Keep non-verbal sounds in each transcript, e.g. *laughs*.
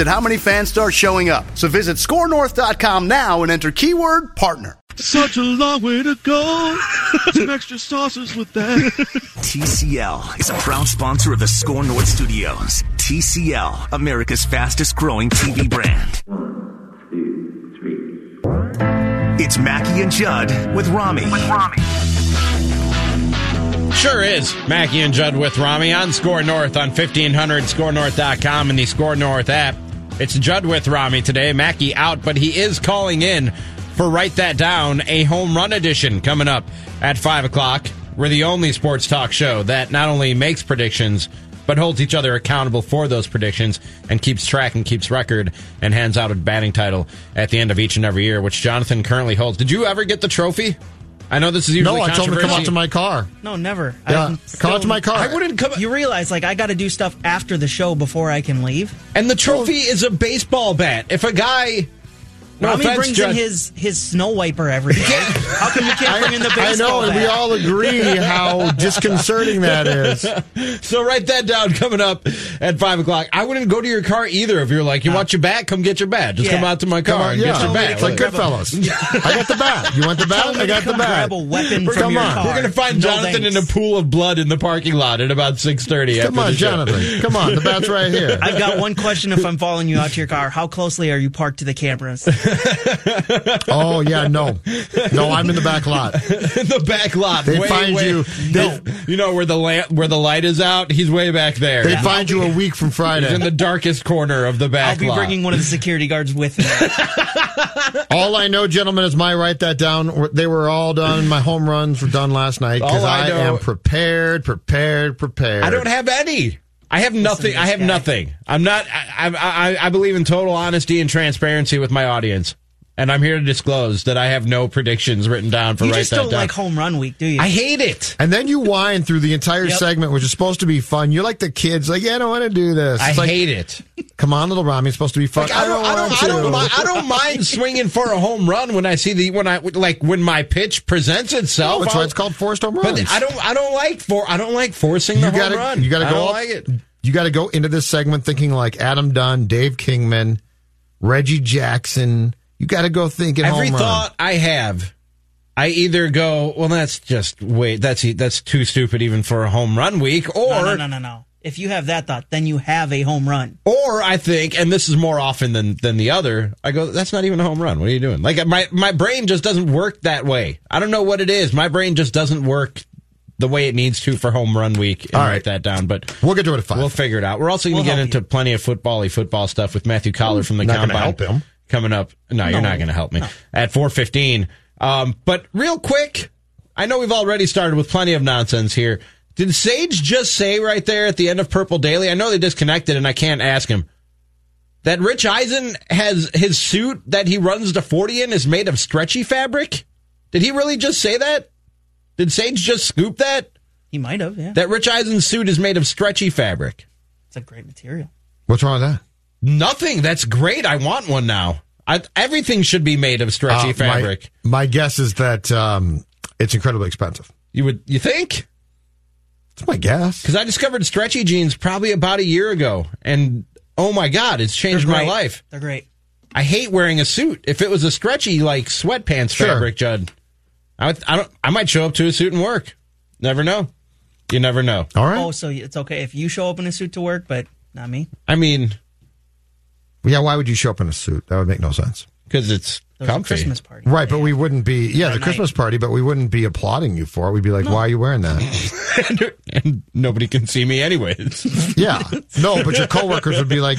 at how many fans start showing up. So visit skornorth.com now and enter keyword partner. Such a long way to go. *laughs* Some extra sauces with that. TCL is a proud sponsor of the SKOR North Studios. TCL, America's fastest growing TV brand. One, two, three. It's Mackey and Judd with Rami. With Rami. Sure is. Mackey and Judd with Rami on SKOR North on 1500skornorth.com and the SKOR North app. It's Judd with Rami today. Mackey out, but he is calling in for Write That Down, a home run edition coming up at 5 o'clock. We're the only sports talk show that not only makes predictions, but holds each other accountable for those predictions and keeps track and keeps record and hands out a batting title at the end of each and every year, which Jonathan currently holds. Did you ever get the trophy? I know this is usually no. I told him to come out to my car. No, never. Yeah, come out to my car. I wouldn't come. You realize, like, I got to do stuff after the show before I can leave. And the trophy is a baseball bat. If a guy no Rami offense, brings Judge. in his his snow wiper every day. *laughs* How come you can't bring in the baseball I know, and we all agree how disconcerting that is. *laughs* So write that down coming up at five o'clock. I wouldn't go to your car either if you're like, you uh, want your bat? Come get your bat. Just yeah. come out to my car on, and yeah. get your bat. It's like Goodfellas. *laughs* I got the bat. You want the bat? I got the bat. Grab a weapon We're, from come your on. car. We're gonna find no Jonathan thanks. in a pool of blood in the parking lot at about six thirty. Come on, Jonathan. Come on, the bat's right here. I've got one question. If I'm following you out to your car, how closely are you parked to the cameras? *laughs* oh yeah, no, no, I'm in the back lot. in *laughs* the back lot. They way, find way, you. They, you know where the lamp, where the light is out. He's way back there. They find you a week from Friday. He's in the darkest corner of the back. I'll be lot. bringing one of the security guards with me. *laughs* all I know, gentlemen, is my write that down. They were all done. My home runs were done last night because I, I am prepared, prepared, prepared. I don't have any. I have nothing. I have guy. nothing. I'm not. I, I, I believe in total honesty and transparency with my audience and I'm here to disclose that I have no predictions written down for you write just that don't down. like home run week, do you? I hate it. And then you whine through the entire yep. segment, which is supposed to be fun. You're like the kids, like, yeah, I don't want to do this. It's I like, hate it. Come on, little Rami, it's supposed to be fun. Like, I don't, I don't, I don't, I don't, I don't mind swinging for a home run when I see the when I like when my pitch presents itself. That's why it's called forced home runs. But I don't, I don't like for, I don't like forcing the you gotta, home run. You got to go. Up, like it. You got to go into this segment thinking like Adam Dunn, Dave Kingman, Reggie Jackson. You got to go thinking. Every thought I have, I either go, well, that's just wait, that's that's too stupid even for a home run week, or no, no, no, no, no. If you have that thought, then you have a home run. Or I think, and this is more often than than the other, I go, that's not even a home run. What are you doing? Like my my brain just doesn't work that way. I don't know what it is. My brain just doesn't work the way it needs to for home run week and All right. write that down. But we'll get to it at five. We'll figure it out. We're also going to we'll get into you. plenty of football football stuff with Matthew Coller from the Not combine. Help him coming up. No, no. you're not going to help me no. at 4:15. Um, but real quick, I know we've already started with plenty of nonsense here. Did Sage just say right there at the end of Purple Daily? I know they disconnected, and I can't ask him. That Rich Eisen has his suit that he runs the 40 in is made of stretchy fabric. Did he really just say that? Did Sage just scoop that? He might have, yeah. That Rich Eisen suit is made of stretchy fabric. It's a great material. What's wrong with that? Nothing. That's great. I want one now. I, everything should be made of stretchy uh, fabric. My, my, guess is that um, it's incredibly expensive. You would you think? It's my guess because I discovered stretchy jeans probably about a year ago, and oh my god, it's changed my life. They're great. I hate wearing a suit. If it was a stretchy like sweatpants sure. fabric, Judd, I, would, I don't. I might show up to a suit and work. Never know. You never know. All right. Oh, so it's okay if you show up in a suit to work, but not me. I mean, yeah, why would you show up in a suit? That would make no sense. Because it's There was a Christmas party. Right, but we wouldn't be, yeah, the Christmas party, but we wouldn't be applauding you for it. We'd be like, why are you wearing that? *laughs* and, and nobody can see me anyways. *laughs* yeah. No, but your coworkers would be like,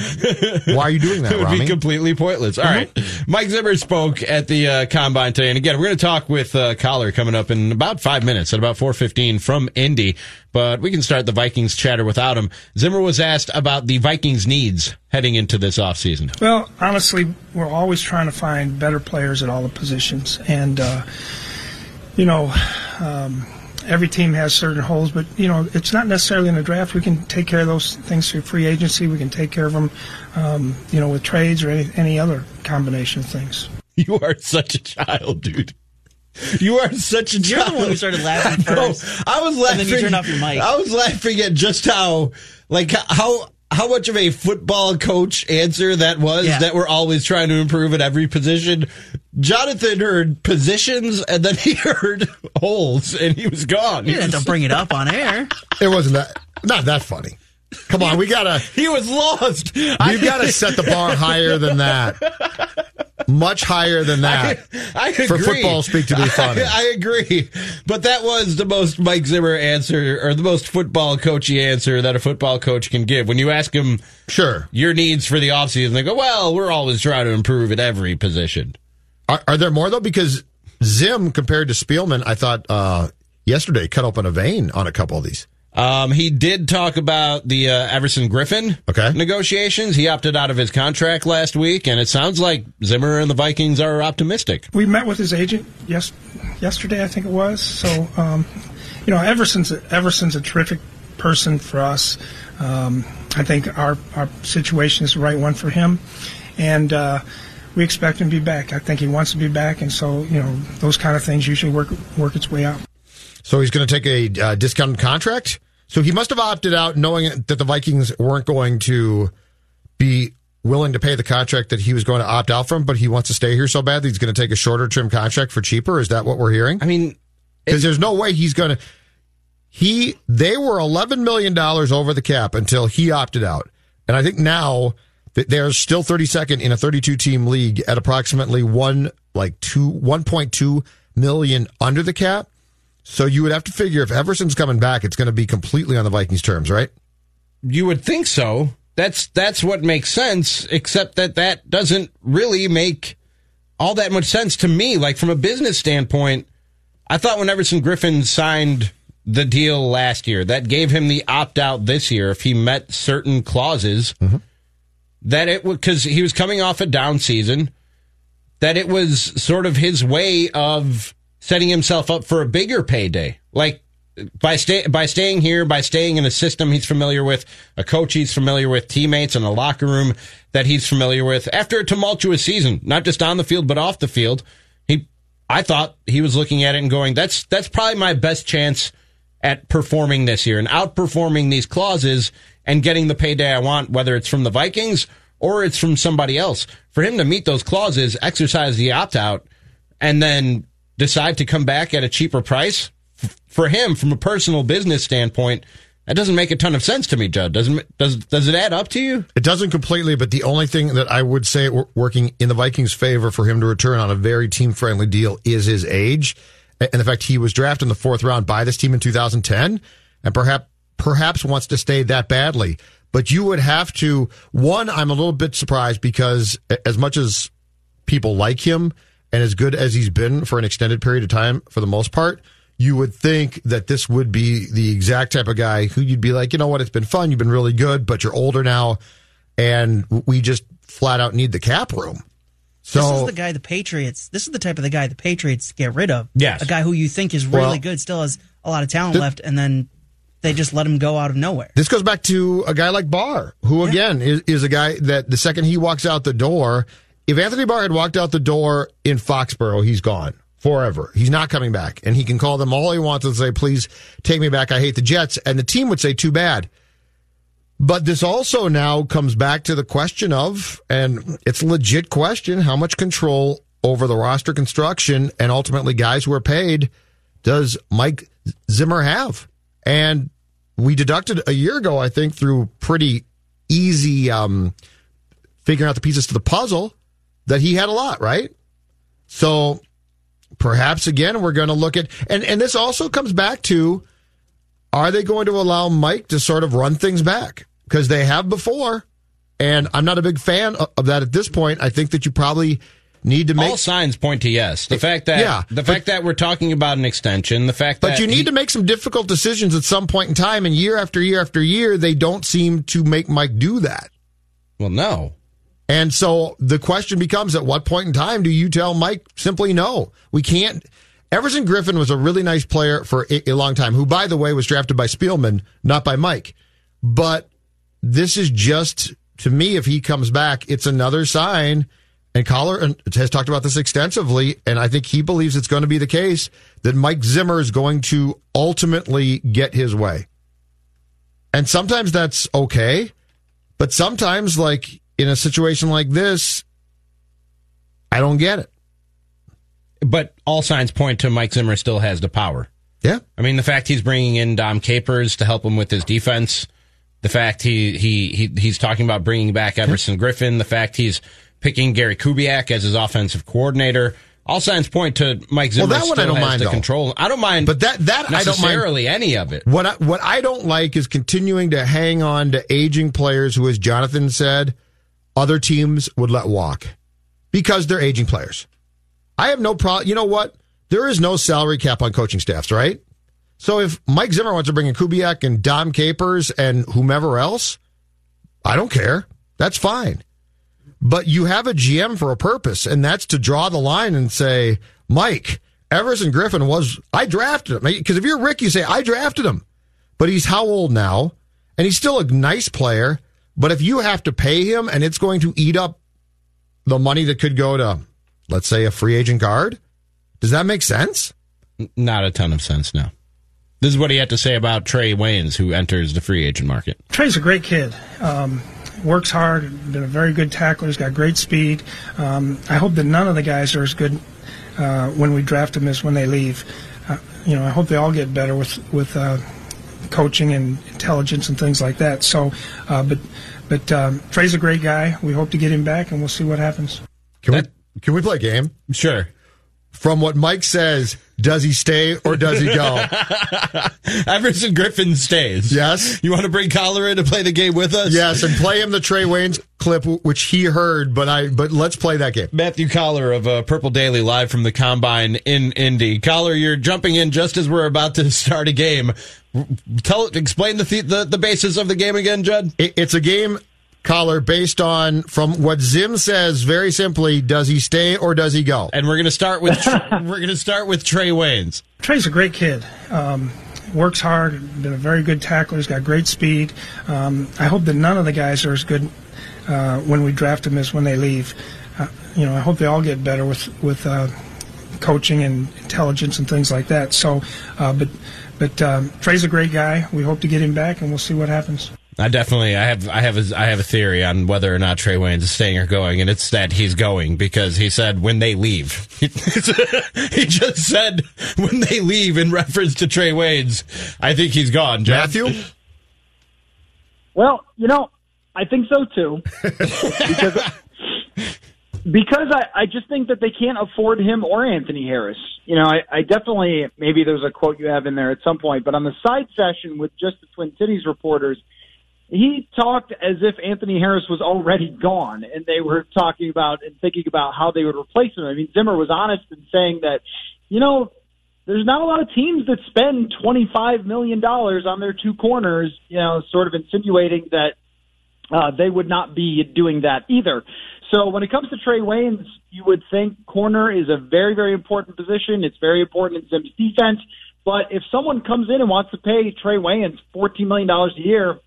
why are you doing that, *laughs* It would Rami? be completely pointless. All right. Mike Zimmer spoke at the uh, combine today, and again, we're going to talk with uh, Coller coming up in about five minutes at about four fifteen from Indy. But we can start the Vikings chatter without him. Zimmer was asked about the Vikings' needs heading into this offseason. Well, honestly, we're always trying to find better players at all the positions, and uh, you know. Um, every team has certain holes, but you know it's not necessarily in the draft. We can take care of those things through free agency. We can take care of them, um, you know, with trades or any, any other combination of things. *laughs* You are such a child, dude. You are such a You're child. the one who started *laughs* laughing first. No, I was laughing. And then you turned off your mic. I was laughing at just how, like, how how much of a football coach answer that was. Yeah. That we're always trying to improve at every position. Jonathan heard positions, and then he *laughs* heard holes, and he was gone. You He didn't have to bring it up on air. It wasn't that, not that funny. Come on, we gotta, *laughs* he was lost. we've gotta set the bar higher than that. Much higher than that. I agree. For football speak to be funny. I, I agree. But that was the most Mike Zimmer answer, or the most football coachy answer that a football coach can give. When you ask him Sure. your needs for the offseason, they go, well, we're always trying to improve at every position. Are, are there more though? Because Zim compared to Spielman, I thought uh, yesterday cut open a vein on a couple of these. Um, he did talk about the uh, Everson Griffen Okay. negotiations. He opted out of his contract last week, and it sounds like Zimmer and the Vikings are optimistic. We met with his agent yes yesterday, I think it was. So, um, you know, Everson's Everson's a terrific person for us. Um, I think our our situation is the right one for him, and uh, we expect him to be back. I think he wants to be back, and so you know, those kind of things usually work work its way out. So he's going to take a uh, discounted contract. So he must have opted out knowing that the Vikings weren't going to be willing to pay the contract that he was going to opt out from, but he wants to stay here so bad that he's going to take a shorter term contract for cheaper. Is that what we're hearing? I mean, Because there's no way he's going to. He they were eleven million dollars over the cap until he opted out, and I think now that they're still thirty second in a thirty two team league at approximately one like two one point two million under the cap. So you would have to figure if Everson's coming back, it's going to be completely on the Vikings' terms, right? You would think so. That's that's what makes sense. Except that that doesn't really make all that much sense to me. Like from a business standpoint, I thought when Everson Griffen signed the deal last year, that gave him the opt out this year if he met certain clauses. Mm-hmm. That it would because he was coming off a down season. That it was sort of his way of setting himself up for a bigger payday. Like by stay by staying here, by staying in a system he's familiar with, a coach he's familiar with, teammates in a locker room that he's familiar with. After a tumultuous season, not just on the field but off the field, he I thought he was looking at it and going, "That's that's probably my best chance at performing this year and outperforming these clauses and getting the payday I want, whether it's from the Vikings or it's from somebody else." For him to meet those clauses, exercise the opt out, and then decide to come back at a cheaper price for him from a personal business standpoint that doesn't make a ton of sense to me judd doesn't does does it add up to you It doesn't completely, but the only thing that I would say working in the Vikings' favor for him to return on a very team friendly deal is his age and the fact he was drafted in the fourth round by this team in 2010 and perhaps perhaps wants to stay that badly. But you would have to one. I'm a little bit surprised because as much as people like him and as good as he's been for an extended period of time, for the most part, you would think that this would be the exact type of guy who you'd be like, you know what, it's been fun, you've been really good, but you're older now, and we just flat out need the cap room. So this is the guy the Patriots. This is the type of the guy the Patriots get rid of. Yes. a guy who you think is really Well- good, still has a lot of talent The- left, and then they just let him go out of nowhere. This goes back to a guy like Barr, who again is, is a guy that the second he walks out the door, if Anthony Barr had walked out the door in Foxborough, he's gone forever. He's not coming back. And he can call them all he wants and say, please take me back. I hate the Jets. And the team would say, too bad. But this also now comes back to the question of, and it's a legit question, how much control over the roster construction and ultimately guys who are paid does Mike Zimmer have? And we deducted a year ago, I think, through pretty easy um, figuring out the pieces to the puzzle that he had a lot, right? So perhaps again we're going to look at and and this also comes back to are they going to allow Mike to sort of run things back because they have before and I'm not a big fan of that at this point. I think that you probably need to make all signs point to yes. The fact that yeah, the fact that we're talking about an extension, the fact that but you need he, to make some difficult decisions at some point in time, and year after year after year, they don't seem to make Mike do that. Well, no. And so the question becomes: At what point in time do you tell Mike simply no? We can't. Everson Griffen was a really nice player for a, long time, who, by the way, was drafted by Spielman, not by Mike. But this is just to me, if he comes back, it's another sign. And Coller has talked about this extensively, and I think he believes it's going to be the case that Mike Zimmer is going to ultimately get his way. And sometimes that's okay, but sometimes, like in a situation like this, I don't get it. But all signs point to Mike Zimmer still has the power. Yeah. I mean, the fact he's bringing in Dom Capers to help him with his defense the fact he, he, he he's talking about bringing back Everson Griffen, the fact he's picking Gary Kubiak as his offensive coordinator. All signs point to Mike Zimmer well, that one I don't mind, the though. control. I don't mind, but that that I don't mind any of it. What I, what I don't like is continuing to hang on to aging players who, as Jonathan said, other teams would let walk because they're aging players. I have no problem. You know what? There is no salary cap on coaching staffs, right? So if Mike Zimmer wants to bring in Kubiak and Dom Capers and whomever else, I don't care. That's fine. But you have a GM for a purpose, and that's to draw the line and say, Mike, Everson Griffen was, I drafted him. Because if you're Rick, you say, I drafted him. But he's how old now? And he's still a nice player. But if you have to pay him and it's going to eat up the money that could go to, let's say, a free agent guard, does that make sense? Not a ton of sense, no. This is what he had to say about Trae Waynes, who enters the free agent market. Trey's a great kid. Um, works hard, been a very good tackler. He's got great speed. Um, I hope that none of the guys are as good uh, when we draft them as when they leave. Uh, you know, I hope they all get better with with uh, coaching and intelligence and things like that. So, uh, but but um, Trae's a great guy. We hope to get him back, and we'll see what happens. Can we can we play a game? Sure from what Mike says, does he stay or does he go? *laughs* Everson Griffen stays. Yes. You want to bring Coller in to play the game with us? Yes, and play him the Trae Waynes clip, which he heard. But I, but let's play that game. Matthew Coller of uh, Purple Daily live from the Combine in Indy. Coller, you're jumping in just as we're about to start a game. Tell, explain the the, the basis of the game again, Judd. It, it's a game Coller based on from what Zim says very simply does he stay or does he go? And we're going to start with *laughs* we're going to start with Trae Waynes. Trae's a great kid. Um, works hard been a very good tackler he's got great speed. Um, I hope that none of the guys are as good uh, when we draft them as when they leave. Uh, you know I hope they all get better with with uh, coaching and intelligence and things like that. So uh, but but um, Trae's a great guy. We hope to get him back and we'll see what happens I definitely, I have, I have, a, I have a theory on whether or not Trae Waynes is staying or going, and it's that he's going because he said when they leave. *laughs* he just said when they leave in reference to Trae Waynes. I think he's gone. Matthew. Well, you know, I think so too, *laughs* because because I, I just think that they can't afford him or Anthony Harris. You know, I, I definitely maybe there's a quote you have in there at some point, but on the side session with just the Twin Cities reporters he talked as if Anthony Harris was already gone, and they were talking about and thinking about how they would replace him. I mean, Zimmer was honest in saying that, you know, there's not a lot of teams that spend $25 million on their two corners, you know, sort of insinuating that uh, they would not be doing that either. So when it comes to Trae Waynes, you would think corner is a very, very important position. It's very important in Zim's defense. But if someone comes in and wants to pay Trae Waynes $14 million a year,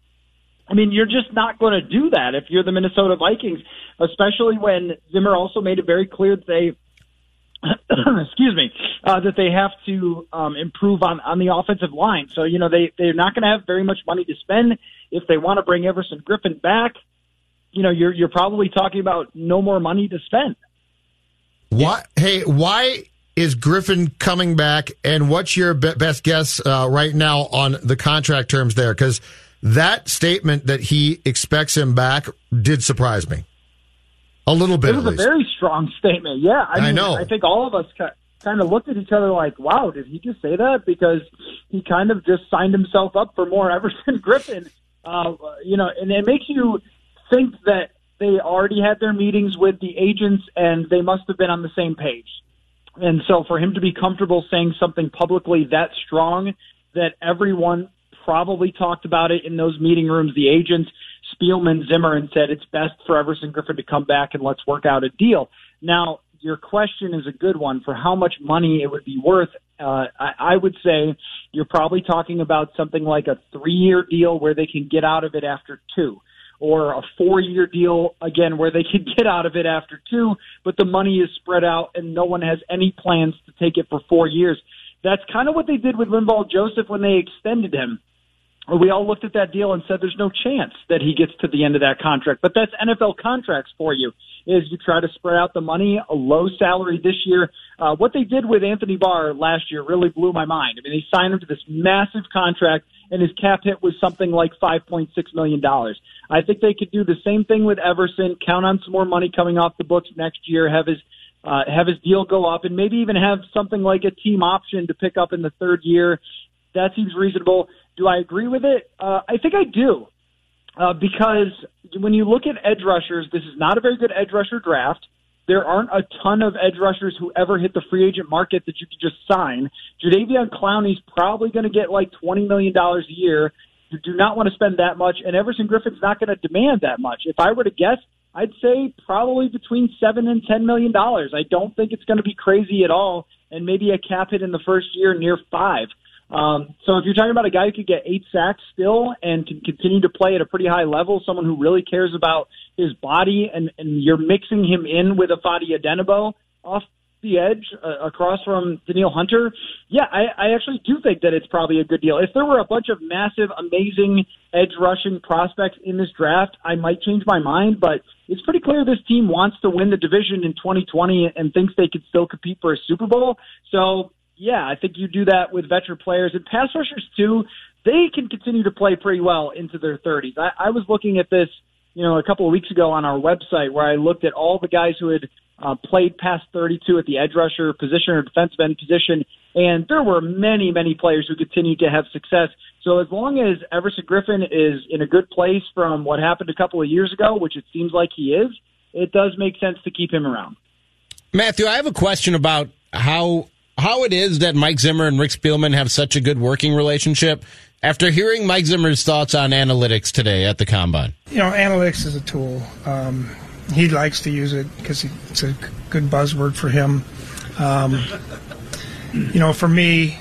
I mean, you're just not going to do that if you're the Minnesota Vikings, especially when Zimmer also made it very clear that they, *coughs* excuse me, uh, that they have to um, improve on on the offensive line. So you know they they're not going to have very much money to spend if they want to bring Everson Griffen back. You know, you're you're probably talking about no more money to spend. Why? Hey, why is Griffen coming back? And what's your best guess uh, right now on the contract terms there? Because that statement that he expects him back did surprise me. A little bit. It was a very strong statement. Yeah, I, I mean, know. I think all of us kind of looked at each other like, "Wow, did he just say that?" Because he kind of just signed himself up for more *laughs* Everson Griffen. Uh, you know, and it makes you think that they already had their meetings with the agents and they must have been on the same page. And so for him to be comfortable saying something publicly that strong that everyone probably talked about it in those meeting rooms, the agents, Spielman, Zimmer, and said it's best for Everson Griffen to come back and let's work out a deal. Now, your question is a good one for how much money it would be worth. Uh, I, I would say you're probably talking about something like a three year deal where they can get out of it after two or a four year deal again where they could *laughs* get out of it after two, but the money is spread out and no one has any plans to take it for four years. That's kind of what they did with Linval Joseph when they extended him. We all looked at that deal and said there's no chance that he gets to the end of that contract. But that's NFL contracts for you. Is you try to spread out the money, a low salary this year. Uh, what they did with Anthony Barr last year really blew my mind. I mean, they signed him to this massive contract and his cap hit was something like $5.6 million. I think they could do the same thing with Everson, count on some more money coming off the books next year, have his uh, have his deal go up, and maybe even have something like a team option to pick up in the third year. That seems reasonable. Do I agree with it? Uh, I think I do. Uh, because when you look at edge rushers, this is not a very good edge rusher draft. There aren't a ton of edge rushers who ever hit the free agent market that you could just sign. Jadeveon Clowney's probably going to get like $20 million a year. You do not want to spend that much, and Everson Griffen's not going to demand that much. If I were to guess, I'd say probably between seven and ten million dollars. I don't think it's going to be crazy at all, and maybe a cap hit in the first year near five. Um, so if you're talking about a guy who could get eight sacks still and can continue to play at a pretty high level, someone who really cares about his body, and, and you're mixing him in with a Ifeadi Odenigbo off the edge uh, across from Danielle Hunter, yeah, I, I actually do think that it's probably a good deal. If there were a bunch of massive, amazing edge rushing prospects in this draft, I might change my mind, but it's pretty clear this team wants to win the division in 2020 and thinks they could still compete for a Super Bowl. So, yeah, I think you do that with veteran players and pass rushers too. They can continue to play pretty well into their 30s. I, I was looking at this, you know, a couple of weeks ago on our website where I looked at all the guys who had uh, played past 32 at the edge rusher position or defensive end position, and there were many, many players who continued to have success. So as long as Everson Griffen is in a good place from what happened a couple of years ago, which it seems like he is, it does make sense to keep him around. Matthew, I have a question about how how it is that Mike Zimmer and Rick Spielman have such a good working relationship. After hearing Mike Zimmer's thoughts on analytics today at the combine, you know, analytics is a tool. Um, he likes to use it because it's a good buzzword for him. Um, you know, for me,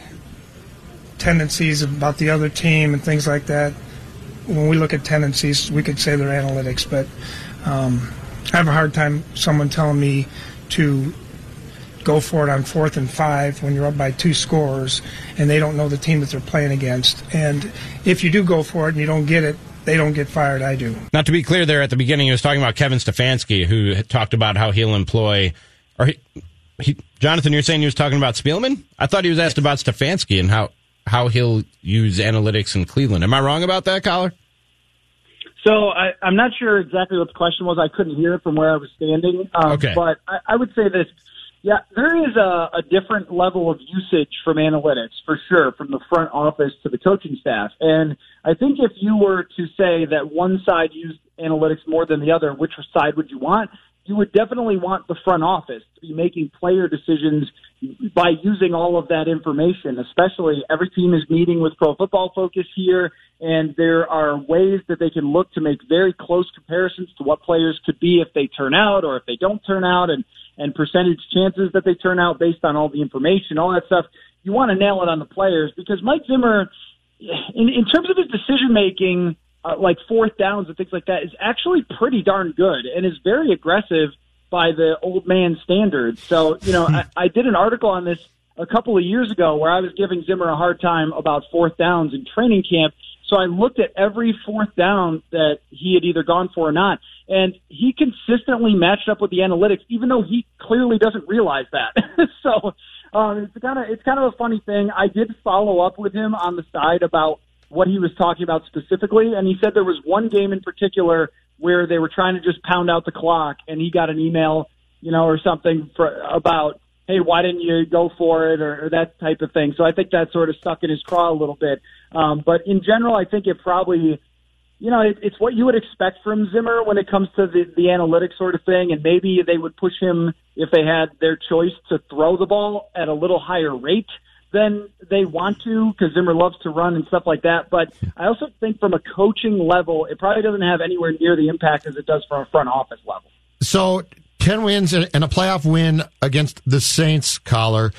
tendencies about the other team and things like that. When we look at tendencies, we could say they're analytics, but um, I have a hard time someone telling me to go for it on fourth and five when you're up by two scores and they don't know the team that they're playing against. And if you do go for it and you don't get it, they don't get fired. I do. Not to be clear, there at the beginning, he was talking about Kevin Stefanski, who talked about how he'll employ, or he, he, Jonathan, you're saying he was talking about Spielman? I thought he was asked about Stefanski and how how he'll use analytics in Cleveland. Am I wrong about that, Coller? So I, I'm not sure exactly what the question was. I couldn't hear it from where I was standing. Um, Okay. But I, I would say this. Yeah, there is a, a different level of usage from analytics for sure, from the front office to the coaching staff. And I think if you were to say that one side used analytics more than the other, which side would you want? You would definitely want the front office to be making player decisions by using all of that information, especially every team is meeting with Pro Football Focus here, and there are ways that they can look to make very close comparisons to what players could be if they turn out or if they don't turn out, and and percentage chances that they turn out based on all the information, all that stuff. You want to nail it on the players because Mike Zimmer, in, in terms of his decision making, uh, like fourth downs and things like that, is actually pretty darn good and is very aggressive by the old man standards. So, you know, I, I did an article on this a couple of years ago where I was giving Zimmer a hard time about fourth downs in training camp. So I looked at every fourth down that he had either gone for or not, and he consistently matched up with the analytics, even though he clearly doesn't realize that. *laughs* so um, it's kind of it's kind of a funny thing. I did follow up with him on the side about what he was talking about specifically, and he said there was one game in particular where they were trying to just pound out the clock, and he got an email, you know, or something for, about, hey, why didn't you go for it, or, or that type of thing. So I think that sort of stuck in his craw a little bit. Um, but in general, I think it probably, you know, it, it's what you would expect from Zimmer when it comes to the, the analytics sort of thing, and maybe they would push him if they had their choice to throw the ball at a little higher rate than they want to because Zimmer loves to run and stuff like that. But I also think from a coaching level, it probably doesn't have anywhere near the impact as it does from a front office level. So 10 wins and a playoff win against the Saints, Coller.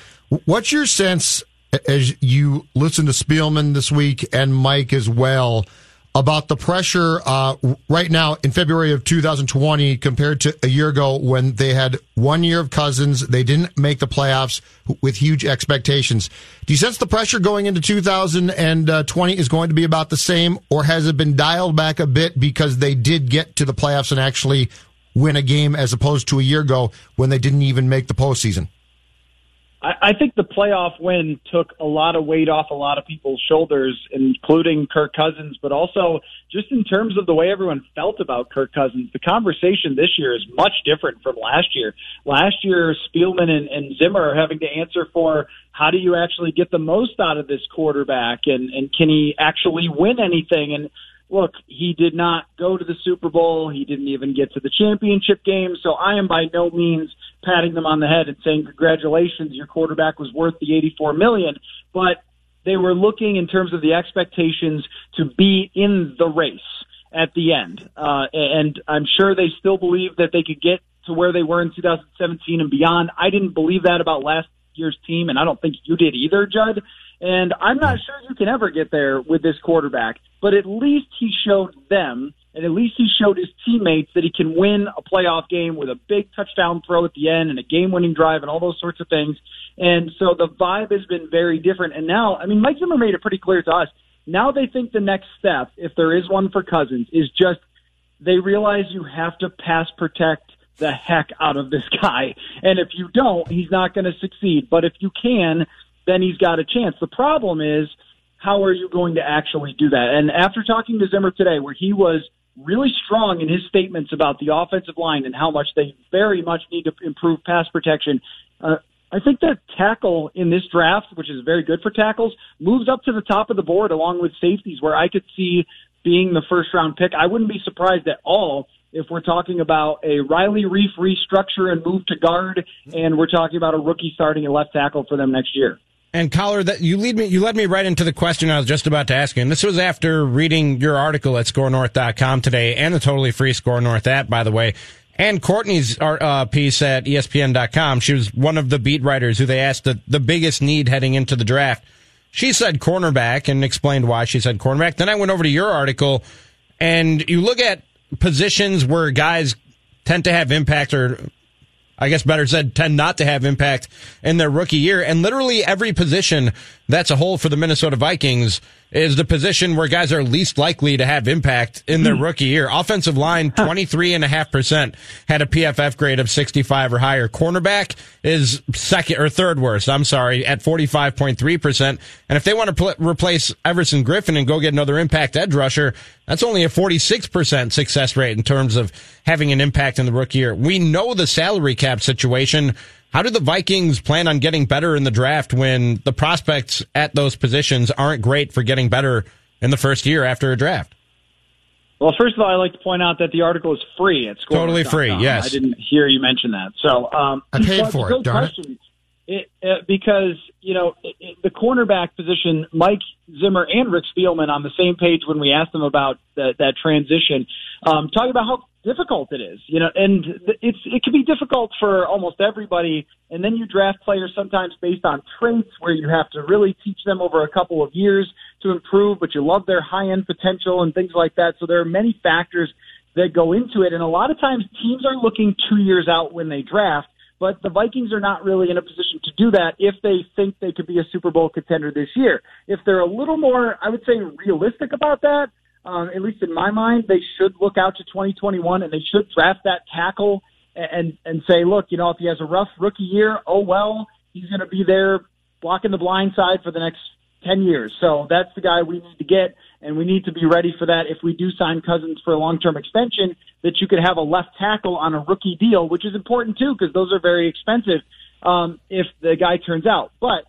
What's your sense as you listen to Spielman this week and Mike as well about the pressure uh, right now in February of 2020 compared to a year ago when they had one year of Cousins. They didn't make the playoffs with huge expectations. Do you sense the pressure going into 2020 is going to be about the same, or has it been dialed back a bit because they did get to the playoffs and actually win a game as opposed to a year ago when they didn't even make the postseason? I, I think the playoff win took a lot of weight off a lot of people's shoulders, including Kirk Cousins, but also just in terms of the way everyone felt about Kirk Cousins. The conversation this year is much different from last year. Last year, Spielman and, and Zimmer are having to answer for how do you actually get the most out of this quarterback and, and can he actually win anything? And look, he did not go to the Super Bowl. He didn't even get to the championship game. So I am by no means patting them on the head and saying, congratulations, your quarterback was worth the 84 million. But they were looking in terms of the expectations to be in the race at the end. Uh, and I'm sure they still believe that they could get to where they were in 2017 and beyond. I didn't believe that about last year's team, and I don't think you did either, Judd. And I'm not sure you can ever get there with this quarterback, but at least he showed them, and at least he showed his teammates that he can win a playoff game with a big touchdown throw at the end and a game winning drive and all those sorts of things. And so the vibe has been very different. And now, I mean, Mike Zimmer made it pretty clear to us. Now they think the next step, if there is one for Cousins, is just they realize you have to pass protect the heck out of this *laughs* guy. And if you don't, he's not going to succeed. But if you can, then he's got a chance. The problem is, how are you going to actually do that? And after talking to Zimmer today, where he was really strong in his statements about the offensive line and how much they very much need to improve pass protection, uh, I think that tackle in this draft, which is very good for tackles, moves up to the top of the board along with safeties, where I could see being the first round pick. I wouldn't be surprised at all if we're talking about a Riley Reiff restructure and move to guard, and we're talking about a rookie starting at left tackle for them next year. And Coller, that you lead me, you led me right into the question I was just about to ask you. And this was after reading your article at SKORNorth.com today, and the totally free SKOR North app, by the way, and Courtney's uh, piece at ESPN.com. She was one of the beat writers who they asked the, the biggest need heading into the draft. She said cornerback and explained why she said cornerback. Then I went over to your article, and you look at positions where guys tend to have impact or I guess better said, tend not to have impact in their rookie year. And literally every position that's a hole for the Minnesota Vikings is the position where guys are least likely to have impact in their hmm. rookie year. Offensive line, 23.5% had a PFF grade of 65 or higher. Cornerback is second or third worst, I'm sorry, at 45.3%. And if they want to pl- replace Everson Griffen and go get another impact edge rusher, that's only a 46% success rate in terms of having an impact in the rookie year. We know the salary cap situation how do the Vikings plan on getting better in the draft when the prospects at those positions aren't great for getting better in the first year after a draft? Well, first of all, I'd like to point out that the article is free at SKOR. Totally free, yes. I didn't hear you mention that. So um, I paid for it, darn question. it. it because you know it, it, the cornerback position, Mike Zimmer and Rick Spielman on the same page when we asked them about the, that transition, um, talking about how difficult it is, you know, and it's it can be difficult for almost everybody. And then you draft players sometimes based on traits where you have to really teach them over a couple of years to improve, but you love their high end potential and things like that. So there are many factors that go into it, and a lot of times teams are looking two years out when they draft. But the Vikings are not really in a position to do that if they think they could be a Super Bowl contender this year. If they're a little more, I would say, realistic about that, um, at least in my mind, they should look out to 2021 and they should draft that tackle and and say, look, you know, if he has a rough rookie year, oh well, he's going to be there blocking the blind side for the next 10 years. So that's the guy we need to get. and we need to be ready for that if we do sign Cousins for a long term extension, that you could have a left tackle on a rookie deal, which is important too, because those are very expensive um, if the guy turns out. But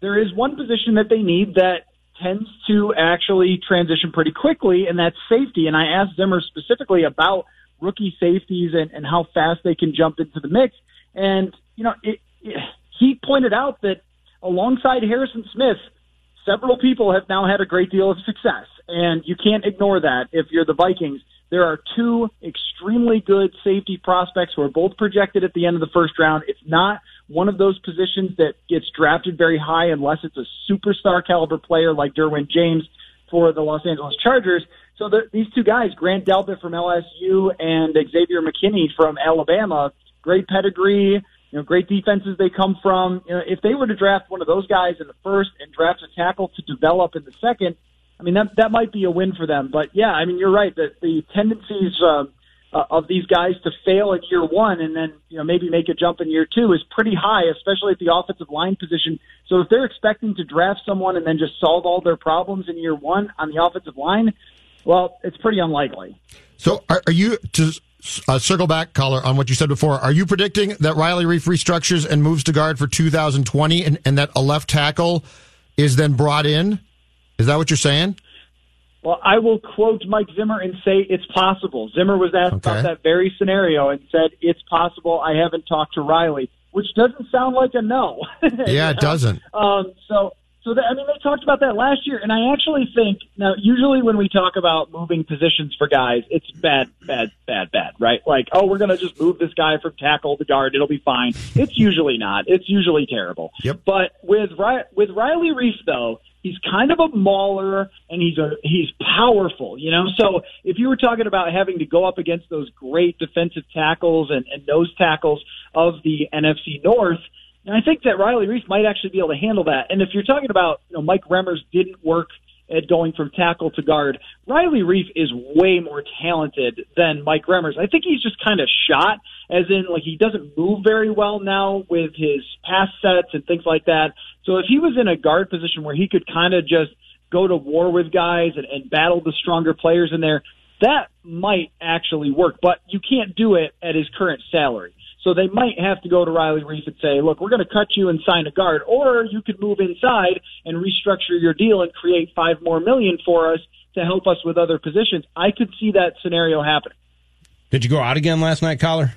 there is one position that they need that tends to actually transition pretty quickly, and that's safety. And I asked Zimmer specifically about rookie safeties and, and how fast they can jump into the mix. And, you know, it, it, he pointed out that alongside Harrison Smith, several people have now had a great deal of success. And you can't ignore that if you're the Vikings. There are two extremely good safety prospects who are both projected at the end of the first round. It's not one of those positions that gets drafted very high unless it's a superstar caliber player like Derwin James for the Los Angeles Chargers. So the, these two guys, Grant Delpit from LSU and Xavier McKinney from Alabama, great pedigree, you know, great defenses they come from. You know, if they were to draft one of those guys in the first and draft a tackle to develop in the second, I mean that that might be a win for them. But yeah, I mean you're right that the tendencies. Uh, uh, of these guys to fail in year one and then you know maybe make a jump in year two is pretty high, especially at the offensive line position. So if they're expecting to draft someone and then just solve all their problems in year one on the offensive line, well, it's pretty unlikely. So are, are you to uh, circle back, Coller, on what you said before? Are you predicting that Riley Reiff restructures and moves to guard for 2020, and, and that a left tackle is then brought in? Is that what you're saying? Well, I will quote Mike Zimmer and say it's possible. Zimmer was asked okay. about that very scenario and said it's possible. I haven't talked to Riley, which doesn't sound like a no. *laughs* yeah, it doesn't. Um, so, so that, I mean, they talked about that last year, and I actually think now. Usually, when we talk about moving positions for guys, it's bad, bad, bad, bad, right? Like, oh, we're going to just move this guy from tackle to guard; it'll be fine. It's usually not. It's usually terrible. Yep. But with with Riley Reiff, though, he's kind of a mauler and he's a he's powerful, you know. So if you were talking about having to go up against those great defensive tackles and, and nose tackles of the NFC North, and I think that Riley Reiff might actually be able to handle that. And if you're talking about, you know, Mike Remmers didn't work at going from tackle to guard. Riley Reiff is way more talented than Mike Remmers. I think he's just kind of shot, as in like he doesn't move very well now with his pass sets and things like that. So if he was in a guard position where he could kind of just go to war with guys and, and battle the stronger players in there, that might actually work. But you can't do it at his current salary. So they might have to go to Riley Reiff and say, look, we're going to cut you and sign a guard, or you could move inside and restructure your deal and create five more million for us to help us with other positions. I could see that scenario happening. Did you go out again last night, Coller?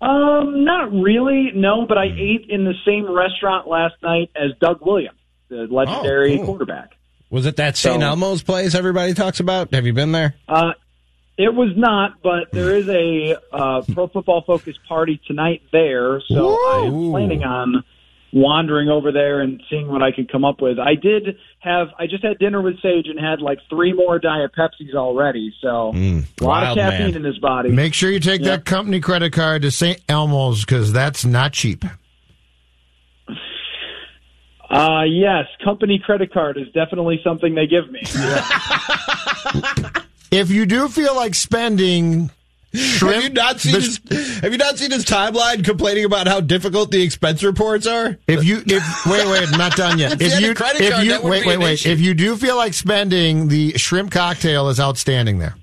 Um, not really, no, but I ate in the same restaurant last night as Doug Williams, the legendary oh, cool. quarterback. Was it that St. So, Elmo's place everybody talks about? Have you been there? Uh, it was not, but there is a uh, pro football focused party tonight there, so Ooh. I'm planning on wandering over there and seeing what I can come up with. I did have I just had dinner with Sage and had like three more Diet Pepsis already, so mm, a lot of caffeine man. in his body. Make sure you take yep. that company credit card to St. Elmo's because that's not cheap. Uh yes, company credit card is definitely something they give me. *laughs* *laughs* if you do feel like spending Shrimp, have you not seen his, Have you not seen his timeline complaining about how difficult the expense reports are? If you if wait wait not done yet. if, you if you wait wait wait if you do feel like spending the shrimp cocktail is outstanding there.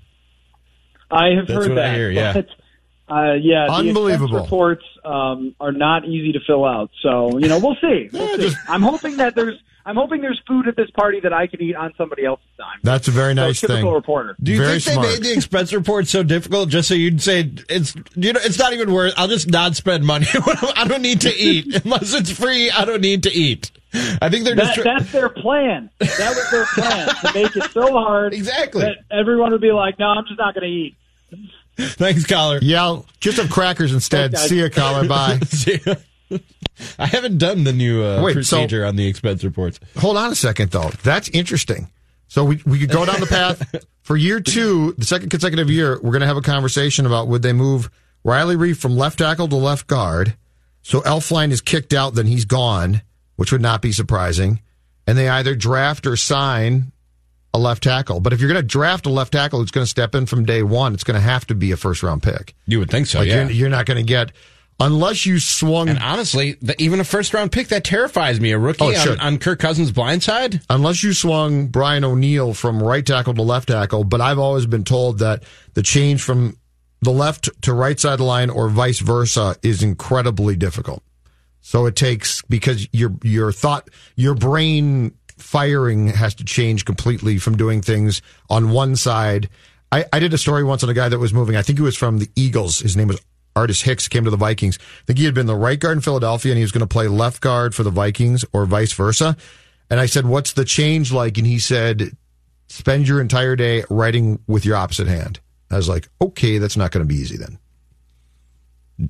I have That's heard that. I hear, yeah. But, uh, yeah, unbelievable. The reports um, are not easy to fill out, so you know we'll see. *laughs* We'll yeah, see. Just, I'm hoping that there's I'm hoping there's food at this party that I can eat on somebody else's dime. That's a very nice so, typical thing. reporter. Do you very think they made the expense report so difficult just so you'd say it's you know it's not even worth? I'll just not spend money. *laughs* I don't need to eat unless it's free. I don't need to eat. I think they're that, just that's their plan. That was their plan to make it so hard *laughs* exactly that everyone would be like, "No, I'm just not going to eat." *laughs* Thanks, Coller. Yeah, just have crackers instead. *laughs* See ya, Coller. Bye. *laughs* See ya. I haven't done the new uh, Wait, procedure so, on the expense reports. Hold on a second, though. That's interesting. So we we could go down the path for year two, the second consecutive year. We're going to have a conversation about would they move Riley Reiff from left tackle to left guard. So Elflein is kicked out, then he's gone, which would not be surprising. And they either draft or sign a left tackle. But if you're going to draft a left tackle who's going to step in from day one, it's going to have to be a first round pick. You would think so, like yeah. You're, you're not going to get unless you swung. And honestly, the, even a first round pick that terrifies me. A rookie Oh, on, on Kirk Cousins' blind side. unless you swung Brian O'Neill from right tackle to left tackle. But I've always been told that the change from the left to right side line or vice versa is incredibly difficult. So it takes because your your thought your brain firing has to change completely from doing things on one side. I, I did a story once on a guy that was moving. I think he was from the Eagles. His name was Artis Hicks. Came to the Vikings. I think he had been the right guard in Philadelphia, and he was going to play left guard for the Vikings or vice versa. And I said, "What's the change like?" And he said, "Spend your entire day writing with your opposite hand." I was like, "Okay, that's not going to be easy then."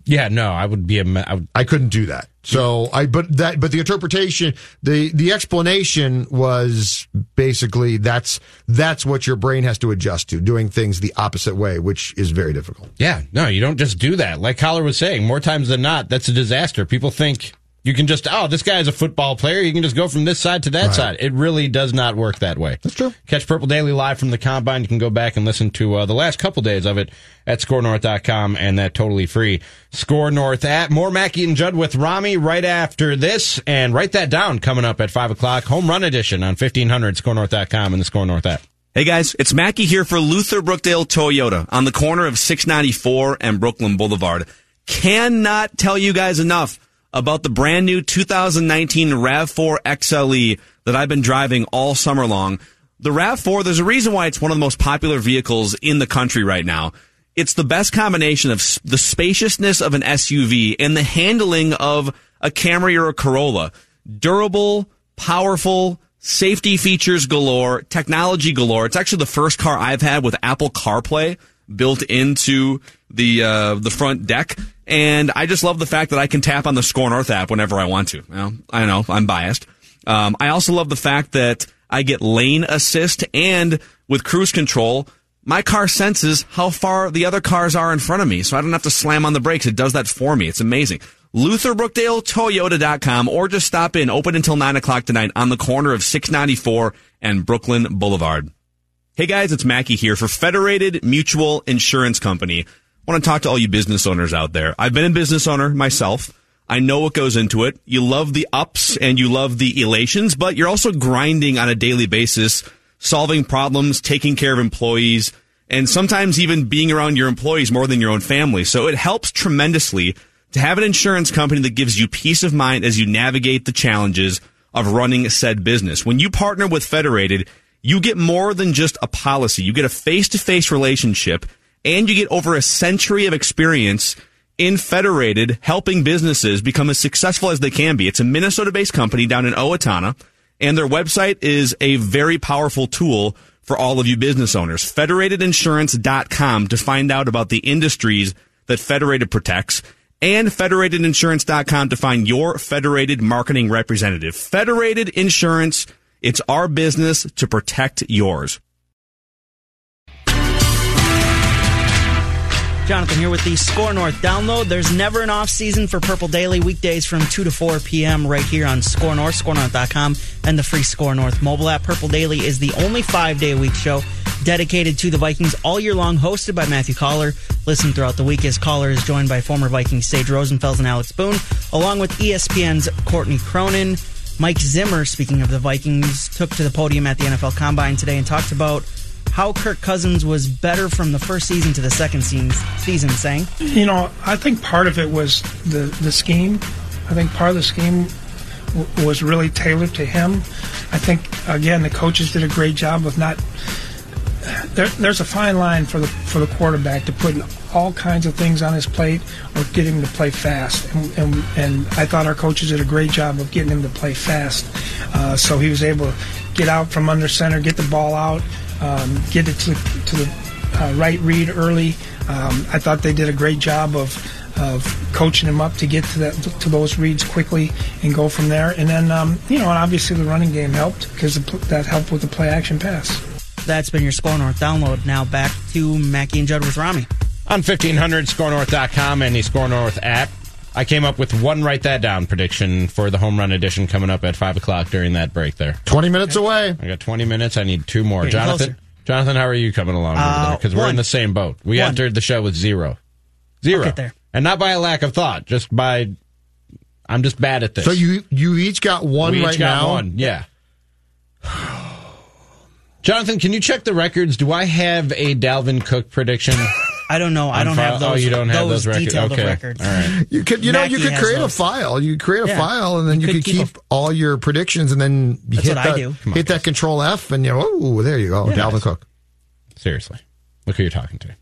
Yeah, no, I would be a. I, would, I couldn't do that. So I, but that, but the interpretation, the the explanation was basically that's that's what your brain has to adjust to, doing things the opposite way, which is very difficult. yeah, no, you don't just do that. Like Coller was saying, more times than not, that's a disaster. People think you can just, oh, this guy is a football player. You can just go from this side to that Right. side. It really does not work that way. That's true. Catch Purple Daily live from the combine. You can go back and listen to uh, the last couple days of it at skornorth.com and that totally free. SKOR North at more Mackey and Judd with Rami right after this. And write that down coming up at 5 o'clock. Home run edition on 1500 skornorth.com and the SKOR North app. Hey guys, it's Mackey here for Luther Brookdale Toyota on the corner of 694 and Brooklyn Boulevard. Cannot tell you guys enough about the brand new 2019 RAV4 XLE that I've been driving all summer long. The RAV4, there's a reason why it's one of the most popular vehicles in the country right now. It's the best combination of the spaciousness of an SUV and the handling of a Camry or a Corolla. Durable, powerful, safety features galore, technology galore. It's actually the first car I've had with Apple CarPlay built into the uh, the front deck, and I just love the fact that I can tap on the SKOR North app whenever I want to. Well, I know I'm biased. Um, I also love the fact that I get lane assist and with cruise control. My car senses how far the other cars are in front of me, so I don't have to slam on the brakes. It does that for me. It's amazing. LutherBrookdaleToyota.com or just stop in, open until 9 o'clock tonight on the corner of 694 and Brooklyn Boulevard. Hey guys, it's Mackey here for Federated Mutual Insurance Company. I want to talk to all you business owners out there. I've been a business owner myself. I know what goes into it. You love the ups and you love the elations, but you're also grinding on a daily basis, solving problems, taking care of employees, and sometimes even being around your employees more than your own family. So it helps tremendously to have an insurance company that gives you peace of mind as you navigate the challenges of running said business. When you partner with Federated, you get more than just a policy. You get a face-to-face relationship and you get over a century of experience in Federated helping businesses become as successful as they can be. It's a Minnesota-based company down in Owatonna and their website is a very powerful tool for all of you business owners. Federatedinsurance.com to find out about the industries that Federated protects and federatedinsurance.com to find your federated marketing representative. Federated Insurance, it's our business to protect yours. Jonathan here with the SKOR North download. There's never an off season for Purple Daily weekdays from 2 to 4 p.m. right here on SKOR North, skornorth.com, and the free SKOR North mobile app. Purple Daily is the only five day a week show dedicated to the Vikings all year long, hosted by Matthew Coller. Listen throughout the week as Coller is joined by former Vikings Sage Rosenfels and Alex Boone, along with ESPN's Courtney Cronin. Mike Zimmer, speaking of the Vikings, took to the podium at the NFL Combine today and talked about how Kirk Cousins was better from the first season to the second season, saying, You know, I think part of it was the the scheme. I think part of the scheme w- was really tailored to him. I think again the coaches did a great job of not. There, there's a fine line for the for the quarterback to put all kinds of things on his plate or get him to play fast. And, and, and I thought our coaches did a great job of getting him to play fast. Uh, so he was able to get out from under center, get the ball out, um, get it to the, to the uh, right read early. Um, I thought they did a great job of of coaching him up to get to that to those reads quickly and go from there. And then um, you know, and obviously the running game helped because that helped with the play action pass. That's been your SKOR North download. Now back to Mackey and Judd with Rami. On 1500 skornorth.com and the SKOR North app, I came up with one write that down prediction for the home run edition coming up at 5 o'clock during that break there. 20 minutes away. I got 20 minutes. I need two more. Getting Jonathan, closer. Jonathan, how are you coming along over Uh. Because we're in the same boat. We One. entered the show with zero. Zero. I'll get there. and not by a lack of thought, just by I'm just bad at this. So you you each got one we each right got now. One, yeah. *sighs* Jonathan, can you check the records? Do I have a Dalvin Cook prediction? I don't know. I don't file? have those. Oh, you don't have those those, records. detailed Okay, records. all right. You could, you know, you could has create a file. You could create a Yeah. file, and then you, You could could keep keep all your predictions, and then you That's hit what I that, do. hit that Control F, and you know, oh, there you go, Yeah. Dalvin Cook. Seriously, look who you're talking to.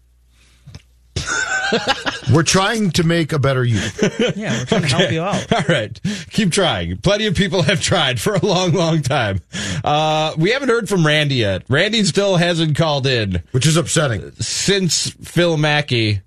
*laughs* We're trying to make a better you. *laughs* Yeah, we're trying to help you out. All right. Keep trying. Plenty of people have tried for a long, long time. Uh, we haven't heard from Randy yet. Randy still hasn't called in which is upsetting. since Phil Mackey.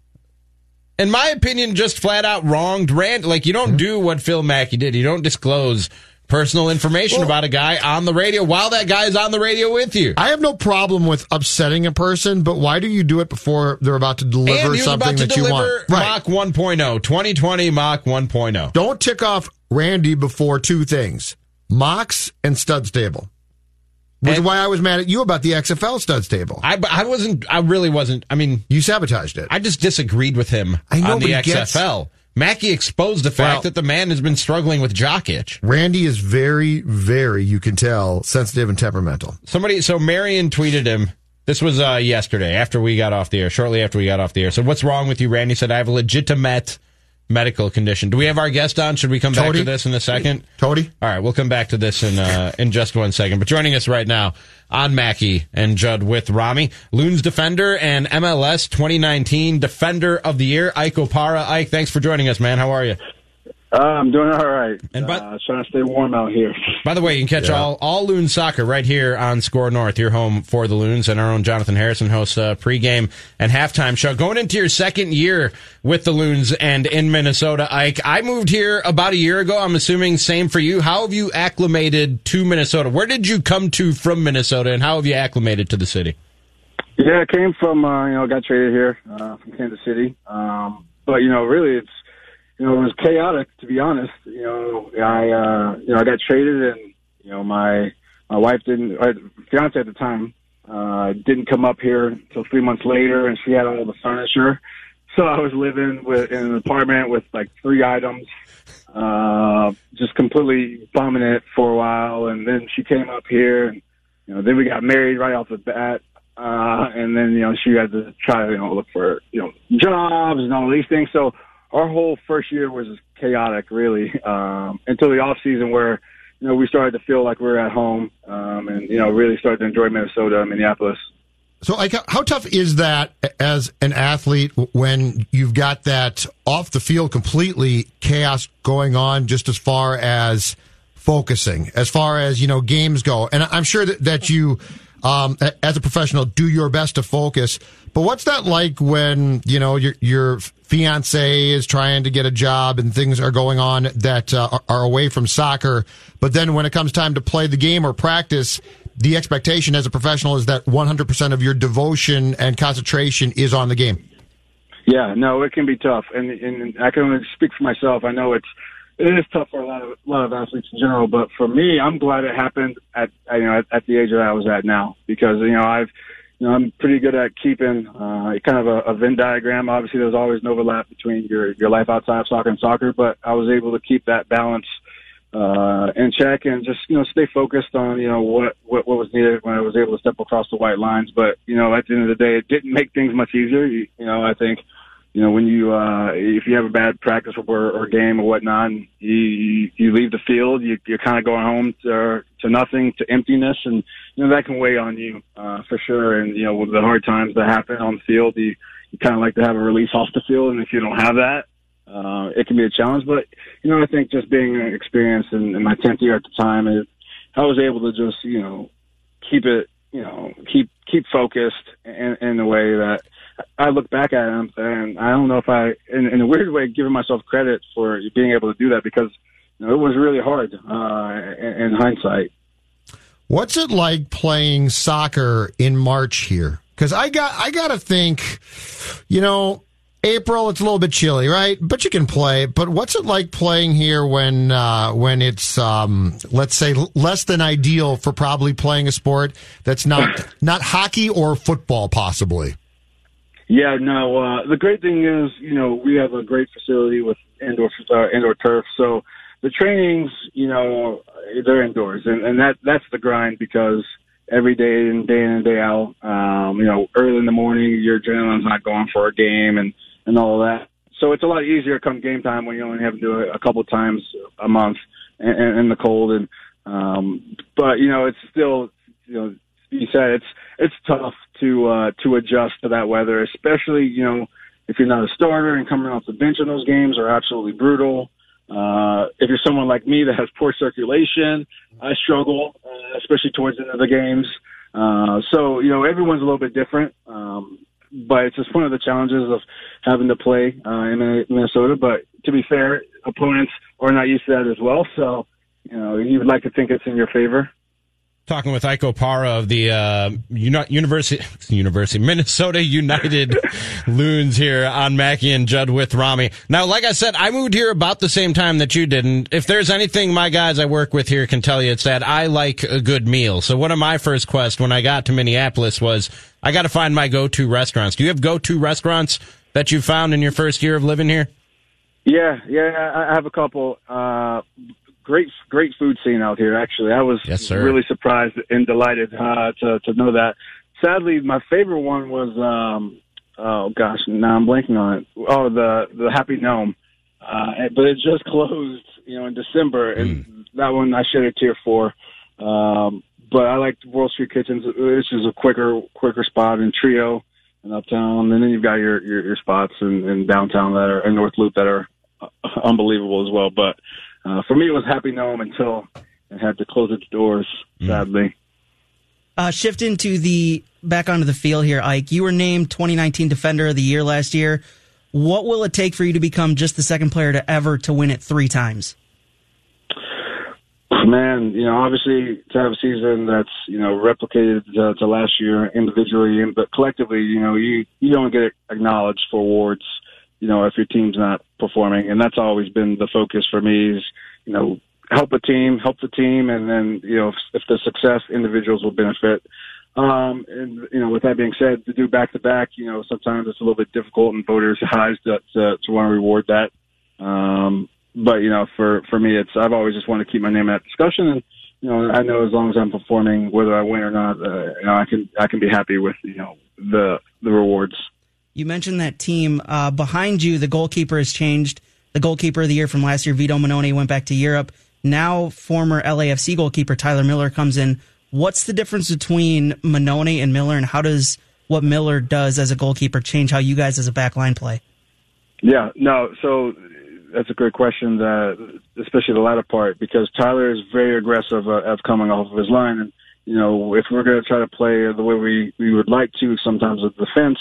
In my opinion, just flat out wronged Rand. Like, you don't do what Phil Mackey did. You don't disclose personal information Well- about a guy on the radio while that guy is on the radio with you. I have no problem with upsetting a person, but why do you do it before they're about to deliver something to that you deliver want? Right. Mach 1.0, 2020 Mach 1.0. Don't tick off Randy before two things: Mox and Stud Stable. Which is why I was mad at you about the XFL Stud Stable. I, I wasn't, I really wasn't. I mean, you sabotaged it. I just disagreed with him I know, on the he gets- XFL. Mackey exposed the fact Well- that the man has been struggling with jock itch. Randy is very, very, you can tell, sensitive and temperamental. Somebody, so Marion tweeted him. This was uh, yesterday after we got off the air, shortly after we got off the air. So what's wrong with you, Randy? Said I have a legitimate medical condition. Do we have our guest on? Should we come back to this in a second? Tody? All right, we'll come back to this in uh, in just one second. But joining us right now on Mackey and Judd with Rami, Loons defender and MLS 2019 Defender of the Year, Ike Opara. Ike, thanks for joining us, man. How are you? Uh, I'm doing all right. And but- uh, trying to stay warm out here. By the way, you can catch Yeah. all all Loons soccer right here on SKOR North, your home for the Loons, and our own Jonathan Harrison hosts a pregame and halftime show. Going into your second year with the Loons and in Minnesota, Ike, I moved here about a year ago. I'm assuming same for you. How have you acclimated to Minnesota? Where did you come to from Minnesota, and how have you acclimated to the city? Yeah, I came from uh, you know got traded here uh, from Kansas City, um, but you know really it's you know it was chaotic to be honest. You know I uh, you know I got traded and you know my my wife didn't uh, fiance at the time uh, didn't come up here until three months later, and she had all the furniture. So I was living with in an apartment with like three items, uh, just completely bumming it for a while, and then she came up here, and you know then we got married right off the bat. Uh, and then, you know, she had to try to, you know, look for, you know, jobs and all these things. So our whole first year was chaotic, really, um, until the off season where, you know, we started to feel like we were at home, um, and, you know, really started to enjoy Minnesota, Minneapolis. So, like, how tough is that as an athlete when you've got that off the field completely chaos going on, just as far as focusing, as far as you know games go? And I'm sure that, that you, um, as a professional, do your best to focus. But what's that like when you know your your fiance is trying to get a job and things are going on that uh, are- away from soccer, but then when it comes time to play the game or practice, the expectation as a professional is that 100% of your devotion and concentration is on the game. Yeah, no, it can be tough, and and I can only speak for myself. I know it's it is tough for a lot of a lot of athletes in general, but for me, I'm glad it happened at you know at, at the age that I was at now because you know I've you know I'm pretty good at keeping uh, kind of a, a Venn diagram. Obviously, there's always an overlap between your your life outside of soccer and soccer, but I was able to keep that balance uh, in check and just you know stay focused on you know what, what what was needed when I was able to step across the white lines. But you know at the end of the day, it didn't make things much easier. You, you know I think you know when you uh, if you have a bad practice or, or game or whatnot, you, you leave the field, you, you're kind of going home to to nothing, to emptiness, and you know that can weigh on you uh, for sure. And you know with the hard times that happen on the field, you you kind of like to have a release off the field, and if you don't have that, uh, it can be a challenge. But you know, I think just being experienced in, in my tenth year at the time, it, I was able to just you know keep it, you know, keep keep focused in, in a way that I look back at it and I don't know if I, in, in a weird way, giving myself credit for being able to do that because you know, it was really hard uh, in, in hindsight. What's it like playing soccer in March here? Because I got I got to think, you know, April it's a little bit chilly, right? But you can play. But what's it like playing here when uh, when it's um, let's say less than ideal for probably playing a sport that's not *clears throat* not hockey or football, possibly? Yeah, no. Uh, the great thing is, you know, we have a great facility with indoor uh, indoor turf, so the trainings, you know, they're indoors, and, and that that's the grind because every day and day in and day out, um, you know, early in the morning, your adrenaline's not going for a game and and all of that. So it's a lot easier come game time when you only have to do it a couple times a month in, in the cold. And um, but you know, it's still you know, you said it's it's tough to uh, to adjust to that weather, especially you know if you're not a starter and coming off the bench in those games are absolutely brutal. Uh, if you're someone like me that has poor circulation, I struggle, uh, especially towards the end of the games. Uh, so, you know, everyone's a little bit different. Um, but it's just one of the challenges of having to play uh, in Minnesota. But to be fair, opponents are not used to that as well. So, you know, you would like to think it's in your favor talking with Ike Opara of the uh, Uni- University *laughs* University Minnesota United *laughs* Loons here on Mackey and Judd with Rami. Now, like I said, I moved here about the same time that you did, and if there's anything my guys I work with here can tell you, it's that I like a good meal. So one of my first quests when I got to Minneapolis was I got to find my go-to restaurants. Do you have go-to restaurants that you found in your first year of living here? Yeah, yeah, I have a couple. Uh, great great food scene out here. Actually, I was yes, really surprised and delighted uh, to to know that. Sadly, my favorite one was um, oh gosh, now I'm blanking on it. Oh, the the Happy Gnome, uh, but it just *laughs* closed, you know, in December, and mm. that one I shed a tear for. Um, but I like World Street Kitchens. This is a quicker quicker spot in Trio and uptown, and then you've got your your, your spots in, in downtown that are in North Loop that are uh, unbelievable as well. But uh, for me, it was Happy Gnome until it had to close its doors, mm. sadly. Uh, shift into the back onto the field here, Ike. You were named 2019 Defender of the Year last year. What will it take for you to become just the second player to ever to win it three times? Man, you know, obviously to have a season that's you know replicated to, to last year individually, but collectively, you know, you you don't get acknowledged for awards you know, if your team's not performing. And that's always been the focus for me is, you know, help a team, help the team, and then, you know, if, if the success, individuals will benefit. Um, and, you know, with that being said, to do back to back, you know, sometimes it's a little bit difficult and voters' eyes to, to, to want to reward that. Um, but, you know, for, for me, it's, I've always just wanted to keep my name in that discussion. And, you know, I know as long as I'm performing, whether I win or not, uh, you know, I can, I can be happy with, you know, the, the rewards. You mentioned that team uh, behind you. The goalkeeper has changed. The goalkeeper of the year from last year, Vito Mannone, went back to Europe. Now, former LAFC goalkeeper Tyler Miller comes in. What's the difference between Mannone and Miller, and how does what Miller does as a goalkeeper change how you guys as a back line play? Yeah, no. So that's a great question, uh, especially the latter part, because Tyler is very aggressive uh, of coming off of his line. And, you know, if we're going to try to play the way we, we would like to, sometimes with defense,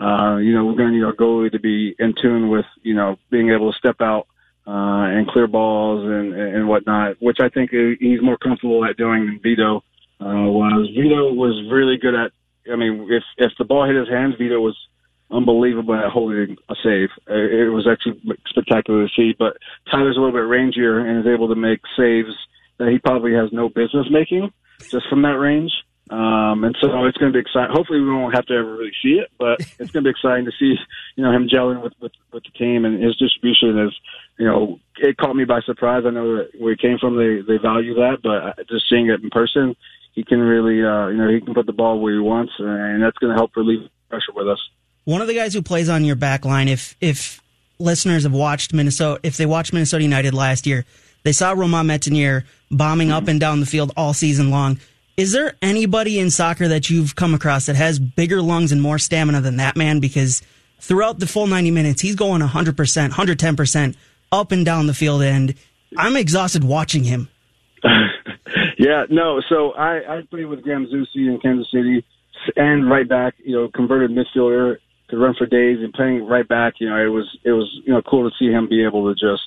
uh, you know, we're going to need our goalie to be in tune with, you know, being able to step out uh, and clear balls and, and whatnot, which I think he's more comfortable at doing than Vito uh, was. Vito was really good at, I mean, if, if the ball hit his hands, Vito was unbelievable at holding a save. It was actually spectacular to see, but Tyler's a little bit rangier and is able to make saves that he probably has no business making just from that range. Um, and so it's going to be exciting. Hopefully, we won't have to ever really see it, but *laughs* it's going to be exciting to see, you know, him gelling with, with, with the team and his distribution is, you know, it caught me by surprise. I know where he came from, they, they value that, but just seeing it in person, he can really, uh, you know, he can put the ball where he wants, and that's going to help relieve pressure with us. One of the guys who plays on your back line, if, if listeners have watched Minnesota, if they watched Minnesota United last year, they saw Romain Métanire bombing up and down the field all season long is there anybody in soccer that you've come across that has bigger lungs and more stamina than that man? Because throughout the full 90 minutes, he's going 100%, 110% up and down the field, and I'm exhausted watching him. *laughs* yeah, no. So I, I played with Graham Zusi in Kansas City and right back, you know, converted midfielder, could run for days and playing right back, you know, it was, it was, you know, cool to see him be able to just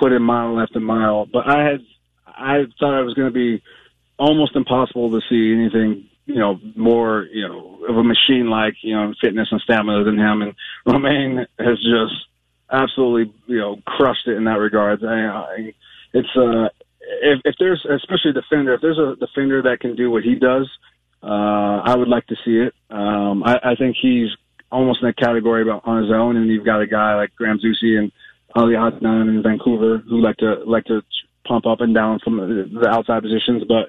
put in mile after mile. But I had, I thought I was going to be almost impossible to see anything you know more you know of a machine like you know fitness and stamina than him. And Romain has just absolutely you know crushed it in that regard. I, I, it's uh if, if there's especially a defender if there's a defender that can do what he does, uh, I would like to see it. Um, I, I think he's almost in a category about on his own, and you've got a guy like Graham Zusi and Ali Adnan in Vancouver who like to like to pump up and down from the, the outside positions. But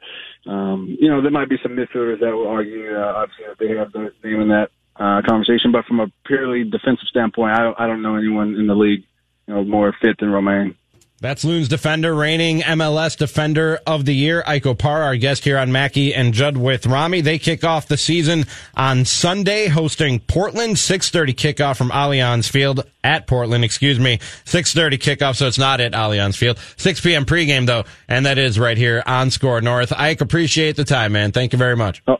um, you know, there might be some midfielders that will argue uh, obviously that they have the name in that uh, conversation. But from a purely defensive standpoint, I don't, I don't know anyone in the league you know more fit than Romain. That's Loons defender, reigning MLS defender of the year, Ike Opara, our guest here on Mackey and Judd with Rami. They kick off the season on Sunday, hosting Portland. 6.30 kickoff from Allianz Field at Portland, excuse me. 6.30 kickoff, so it's not at Allianz Field. 6 p.m. pregame, though, and that is right here on SKOR North. Ike, appreciate the time, man. Thank you very much. Oh,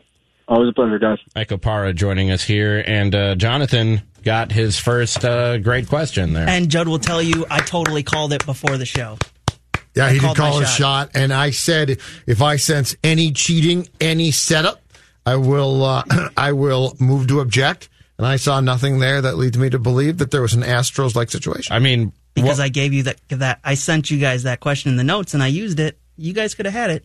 always a pleasure, guys. Ike Opara joining us here, and uh, Jonathan got his first uh, great question there. And Judd will tell you, I totally called it before the show. Yeah, I he did call a shot, and I said if I sense any cheating, any setup, I will uh, *clears throat* I will move to object. And I saw nothing there that leads me to believe that there was an Astros like situation. I mean, Because I gave you that, that, I sent you guys that question in the notes and I used it. You guys could have had it.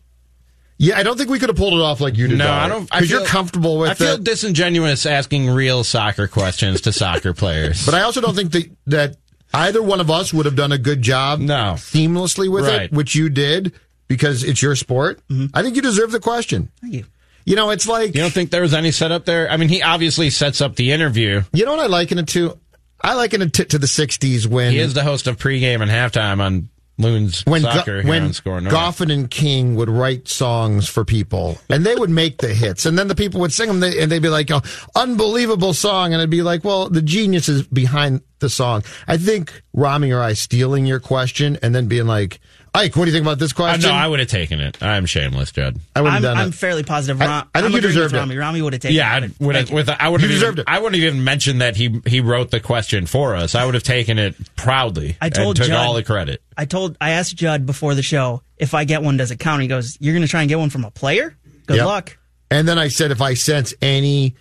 Yeah, I don't think we could have pulled it off like you did. No, though. I don't. I Because you're comfortable with I feel it. disingenuous asking real soccer questions to soccer players. *laughs* But I also don't think that, that either one of us would have done a good job no. seamlessly with Right. it, which you did because it's your sport. Mm-hmm. I think you deserve the question. Thank you. You know, it's like You don't think there was any setup there? I mean, he obviously sets up the interview. You know what I liken it to? I liken it to, to the '60s when He is the host of pregame and halftime on Loons when Soccer Go- when. Goffin and King would write songs for people, and they would make the hits, and then the people would sing them, and they'd be like, "Oh, unbelievable song," and I'd be like, "Well, the genius is behind the song." I think Rami or I stealing your question and then being like, "Ike, what do you think about this Uh, question?" no, I would have taken it. I'm shameless, Judd. I would have I'm, done I'm it. fairly positive. I- I think I'm you agreeing deserved with it. Rami. Rami would have taken Yeah, it. I would have. With I would You have deserved even, it. I wouldn't even mentioned that he he wrote the question for us. I would have taken it proudly. I told and took Judd- all the credit. I told, I asked Judd before the show, if I get one, does it count? He goes, you're going to try and get one from a player? Good Yep. luck. And then I said, if I sense any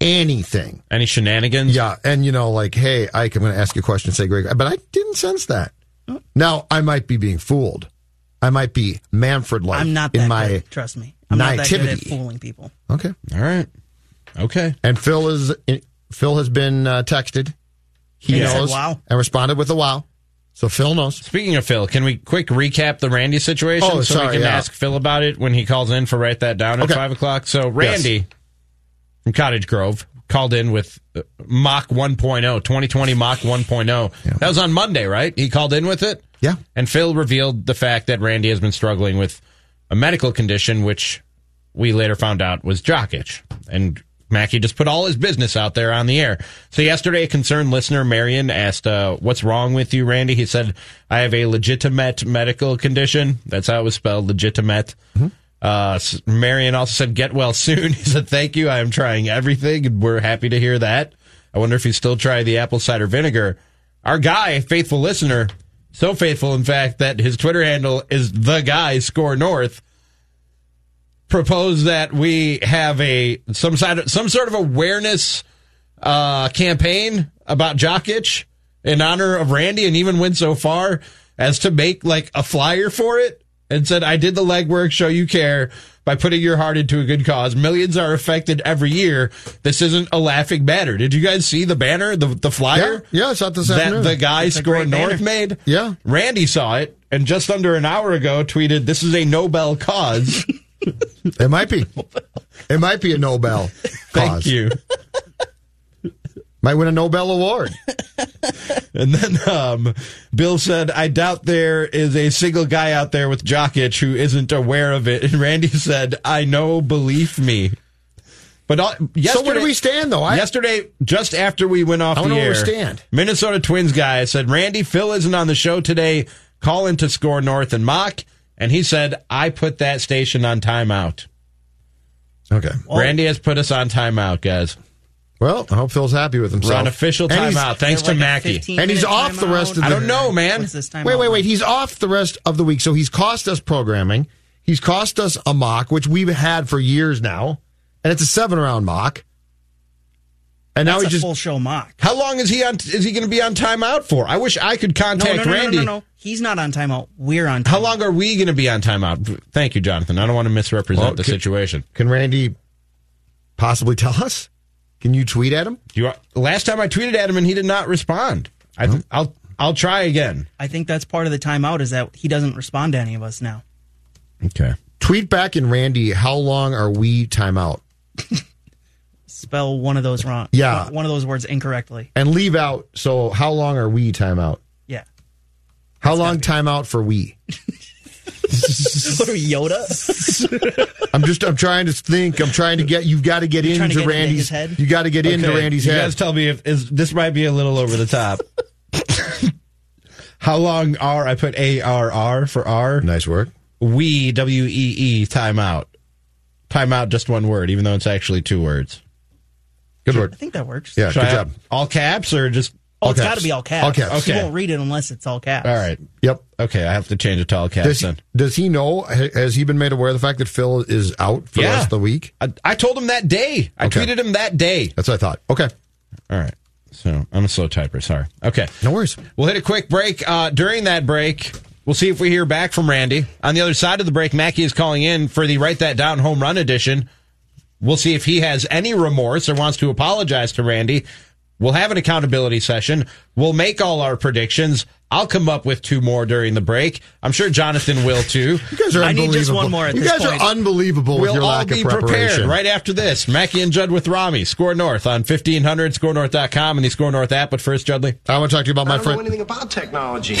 anything, any shenanigans, yeah, and you know, like, hey, Ike, I'm going to ask you a question. Say, great, but I didn't sense that. Now I might be being fooled. I might be Manfred like I'm not in my good. Trust me. I'm not that good at fooling people. Okay. All right. Okay. And Phil is Phil has been uh, texted. He Yeah. knows Said wow. and responded with a wow. So Phil knows. Speaking of Phil, can we quick recap the Randy situation? Oh, so sorry, we can yeah. ask Phil about it when he calls in for write that down at Okay. five o'clock. So Randy from Cottage Grove called in with uh, Mach 1.0, 2020 Mach 1.0. That was on Monday, right? He called in with it. Yeah. And Phil revealed the fact that Randy has been struggling with a medical condition, which we later found out was jock itch. And Mackey just put all his business out there on the air. So yesterday, a concerned listener, Marion, asked, uh, "What's wrong with you, Randy?" He said, "I have a legitimate medical condition. That's how it was spelled, legitimate." Uh, Marion also said, "Get well soon." *laughs* He said, "Thank you. I am trying everything, we're happy to hear that." I wonder if he still try the apple cider vinegar. Our guy, faithful listener, so faithful, in fact, that his Twitter handle is the guy score north. Proposed that we have a some side some sort of awareness uh, campaign about jock itch in honor of Randy, and even went so far as to make like a flyer for it and said, "I did the legwork, show you care." By putting your heart into a good cause, millions are affected every year. This isn't a laughing matter. Did you guys see the banner, the the flyer? Yeah, yeah, I saw it this that afternoon. the guy It's a north banner. made. Yeah. Randy saw it and just under an hour ago tweeted, "This is a Nobel cause." *laughs* It might be. It might be a Nobel. *laughs* Thank you. Might win a Nobel award. *laughs* And then um, Bill said, I doubt there is a single guy out there with jock itch who isn't aware of it. *laughs* And Randy said, I know, believe me. But uh, yesterday, So where do we stand, though? I- yesterday, just after we went off I the air, stand. Minnesota Twins guy said, Randy, Phil isn't on the show today. Call in to SKOR North and Mock. And he said, I put that station on timeout. Okay. Randy has put us on timeout, guys. Well, I hope Phil's happy with himself. We're on official And he's- timeout. Thanks to Mackey. And he's off the rest of the I don't know, man. Wait, wait, wait. He's off the rest of the week. So he's cost us programming. He's cost us a mock, which we've had for years now. And it's a seven round mock. And now That's he a just full show mock. How long is he on? Is he going to be on timeout for? I wish I could contact no, no, no, Randy. no, no, no. He's not on timeout. We're on. Timeout. How long are we going to be on timeout? Thank you, Jonathan. I don't want to misrepresent Well, the can- situation. Can Randy possibly tell us? Can you tweet at him? You last time I tweeted at him and he did not respond. I, I'll I'll try again. I think that's part of the timeout is that he doesn't respond to any of us now. Okay. Tweet back in Randy. How long are we timeout? *laughs* Spell one of those wrong. Yeah. One of those words incorrectly. And leave out. So how long are we timeout? Yeah. How long timeout for we? *laughs* *laughs* what are we, Yoda? *laughs* I'm just I'm trying to think. I'm trying to get you've got to get You're trying to into get Randy's his head? You got to get into Okay, Randy's you head. guys tell me if is this might be a little over the top. *laughs* How long are I put A R R for R? Nice work. We W E E timeout. Timeout just one word, even though it's actually two words. Good I word. think that works. Yeah, Should good I job. All caps or just Oh, All it's caps. got to be all caps. All caps. You Okay. won't read it unless it's all caps. all right? Yep. Okay, I have to change it to all caps Does he, then. does he know? Has he been made aware of the fact that Phil is out for the rest of the week? I, I told him that day. I Okay. tweeted him that day. That's what I thought. Okay. All right. So I'm a slow typer. Sorry. Okay. No worries. We'll hit a quick break. Uh, during that break, we'll see if we hear back from Randy. On the other side of the break, Mackey is calling in for the Write That Down home run edition. We'll see if he has any remorse or wants to apologize to Randy. We'll have an accountability session. We'll make all our predictions. I'll come up with two more during the break. I'm sure Jonathan will too. You guys are I need just unbelievable. one more at you this guys point. are unbelievable We'll your all lack be of preparation. prepared right after this. Mackey and Judd with Rami. SKOR North on 1500, skornorth.com, and the SKOR North app. But first, Judley. I want to talk to you about my friend. anything about technology.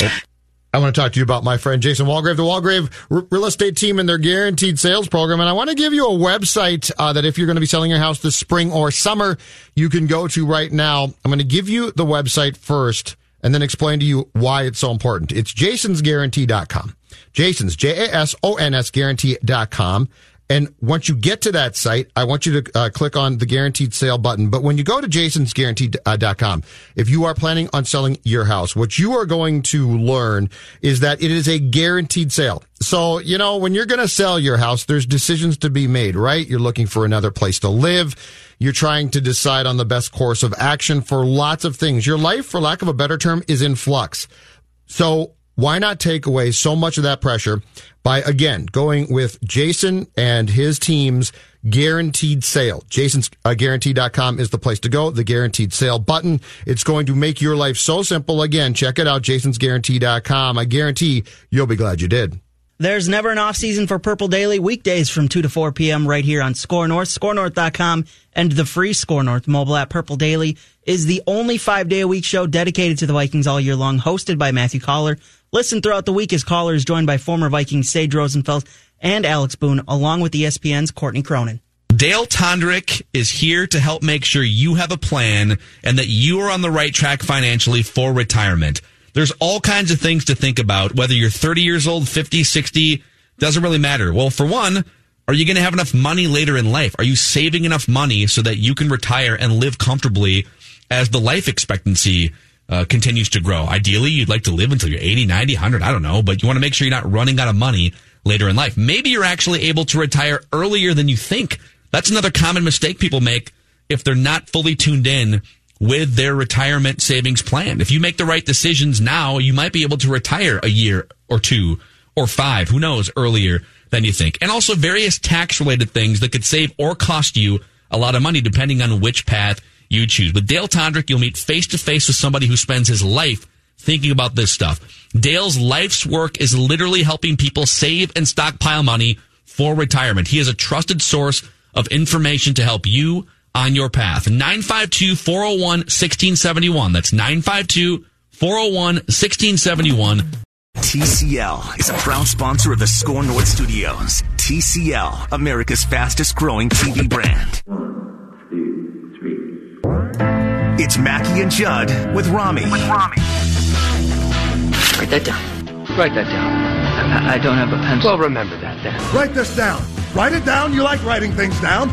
I want to talk to you about my friend Jason Walgrave, the Walgrave Real Estate Team and their guaranteed sales program. And I want to give you a website uh, that if you're going to be selling your house this spring or summer, you can go to right now. I'm going to give you the website first and then explain to you why it's so important. It's jasonsguarantee.com. Jason's, J-A-S-O-N-S guarantee.com. And once you get to that site, I want you to uh, click on the guaranteed sale button. But when you go to jasonsguarantee.com, if you are planning on selling your house, what you are going to learn is that it is a guaranteed sale. So, you know, when you're going to sell your house, there's decisions to be made, right? You're looking for another place to live. You're trying to decide on the best course of action for lots of things. Your life, for lack of a better term, is in flux. So why not take away so much of that pressure by again going with Jason and his team's guaranteed sale. Jason's uh, guarantee.com is the place to go. The guaranteed sale button. It's going to make your life so simple. Again, check it out. Jason's guarantee.com. I guarantee you'll be glad you did. There's never an off season for Purple Daily weekdays from 2 to 4 p.m. right here on SKOR North, skornorth.com, and the free SKOR North mobile app. Purple Daily is the only five day a week show dedicated to the Vikings all year long, hosted by Matthew Coller. Listen throughout the week as Coller is joined by former Vikings Sage Rosenfels and Alex Boone, along with ESPN's Courtney Cronin. Dale Tondrick is here to help make sure you have a plan and that you are on the right track financially for retirement. There's all kinds of things to think about, whether you're 30 years old, 50, 60, doesn't really matter. Well, for one, are you going to have enough money later in life? Are you saving enough money so that you can retire and live comfortably as the life expectancy uh, continues to grow? Ideally, you'd like to live until you're 80, 90, 100, I don't know, but you want to make sure you're not running out of money later in life. Maybe you're actually able to retire earlier than you think. That's another common mistake people make if they're not fully tuned in with their retirement savings plan. If you make the right decisions now, you might be able to retire a year or two or five, who knows, earlier than you think. And also various tax related things that could save or cost you a lot of money depending on which path you choose. With Dale Tondrick, you'll meet face to face with somebody who spends his life thinking about this stuff. Dale's life's work is literally helping people save and stockpile money for retirement. He is a trusted source of information to help you on your path. 952 401 1671. That's 952 401 1671. TCL is a proud sponsor of the SKOR North Studios. TCL, America's fastest growing TV brand. It's Mackey and Judd with Rami. With Rami. Write that down. Write that down. I, I don't have a pencil. Well, remember that then. Write this down. Write it down. You like writing things down.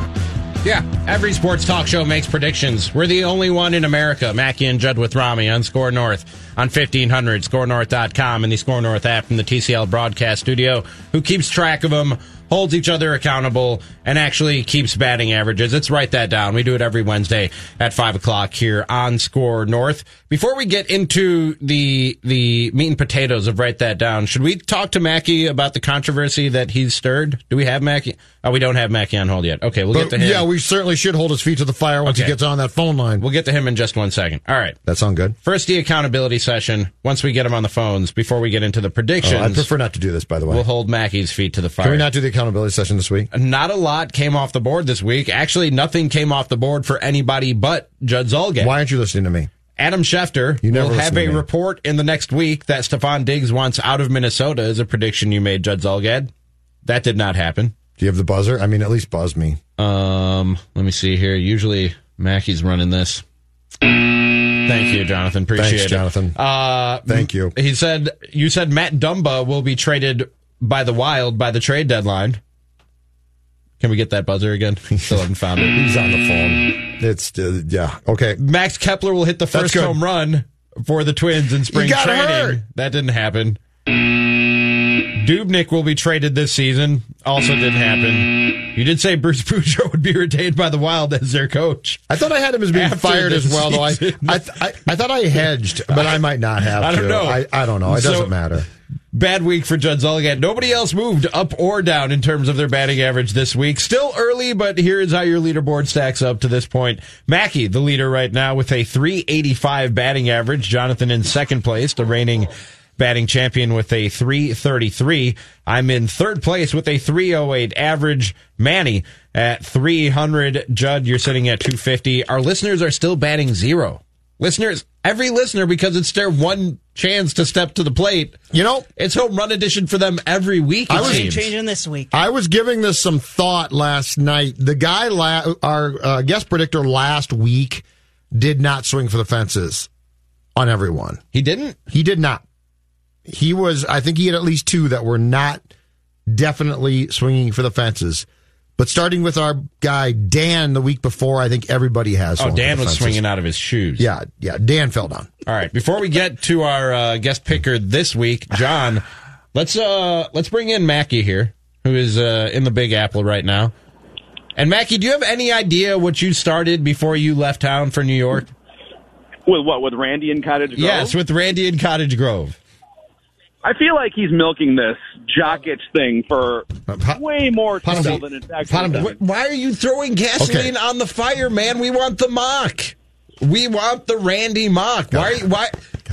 Yeah, every sports talk show makes predictions. We're the only one in America. Mackey and Judd with Rami on SKOR North on 1500, skornorth.com, and the SKOR North app from the TCL broadcast studio, who keeps track of them, holds each other accountable, and actually keeps batting averages. Let's write that down. We do it every Wednesday at 5 o'clock here on SKOR North. Before we get into the the meat and potatoes of Write That Down, should we talk to Mackey about the controversy that he's stirred? Do we have Mackey? Oh, we don't have Mackey on hold yet. Okay, we'll But get to him. yeah, we certainly should hold his feet to the fire once Okay. he gets on that phone line. We'll get to him in just one second. All right. That sound good? First, the accountability session. Once we get him on the phones, before we get into the oh, predictions, Oh, I'd prefer not to do this, by the way. we'll hold Mackey's feet to the fire. Can we not do the accountability session this week? Not a lot came off the board this week. Actually, nothing came off the board for anybody but Judd Zulgad. Why aren't you listening to me? Adam Schefter You never will have a report in the next week that Stefon Diggs wants out of Minnesota is a prediction you made, Judd Zulgad. That did not happen. Do you have the buzzer? I mean, at least buzz me. Um, let me see here. Usually Mackey's running this. Thank you, Jonathan. Appreciate Thanks, it. Jonathan. Uh, Thank you. He said you said Matt Dumba will be traded by the Wild by the trade deadline. Can we get that buzzer again? *laughs* Still haven't found it. He's on the phone. It's uh, yeah. Okay. Max Kepler will hit the first home run for the Twins in spring training. hurt. That didn't happen. Dubnyk will be traded this season. Also didn't happen. You did say Bruce *laughs* Boudreau would be retained by the Wild as their coach. I thought I had him as being After fired as well, though. I, season. I, I, I thought I hedged, but I might not have. I don't to. know. I, I don't know. It So- doesn't matter. Bad week for Judd Zulgad. Nobody else moved up or down in terms of their batting average this week. Still early, but here's how your leaderboard stacks up to this point. Mackey, the leader right now with a 385 batting average. Jonathan in second place, the reigning batting champion with a 333. I'm in third place with a 308 average. Manny at 300. Judd, you're sitting at 250. Our listeners are still batting zero. Listeners, every listener, because it's their one chance to step to the plate. You know, it's home run edition for them every week. I was- seems. Changing this week. I was giving this some thought last night. The guy, la- our uh, guest predictor last week, did not swing for the fences on everyone. He didn't. He did not. He was. I think he had at least two that were not definitely swinging for the fences. But starting with our guy Dan the week before, I think everybody has. Oh, Dan was swinging out of his shoes. Yeah, yeah. Dan fell down. All right. Before we get to our uh, guest picker this week, John, let's uh let's bring in Mackey here, who is uh, in the Big Apple right now. And Mackey, do you have any idea what you started before you left town for New York? With what? With Randy and Cottage Grove? Yes, with Randy and Cottage Grove. I feel like he's milking this jock itch thing for um, way more Pot him trouble than it's actually. Wh- Why are you throwing gasoline on the fire, man? We want the mock. We want the Randy mock. Why? Why?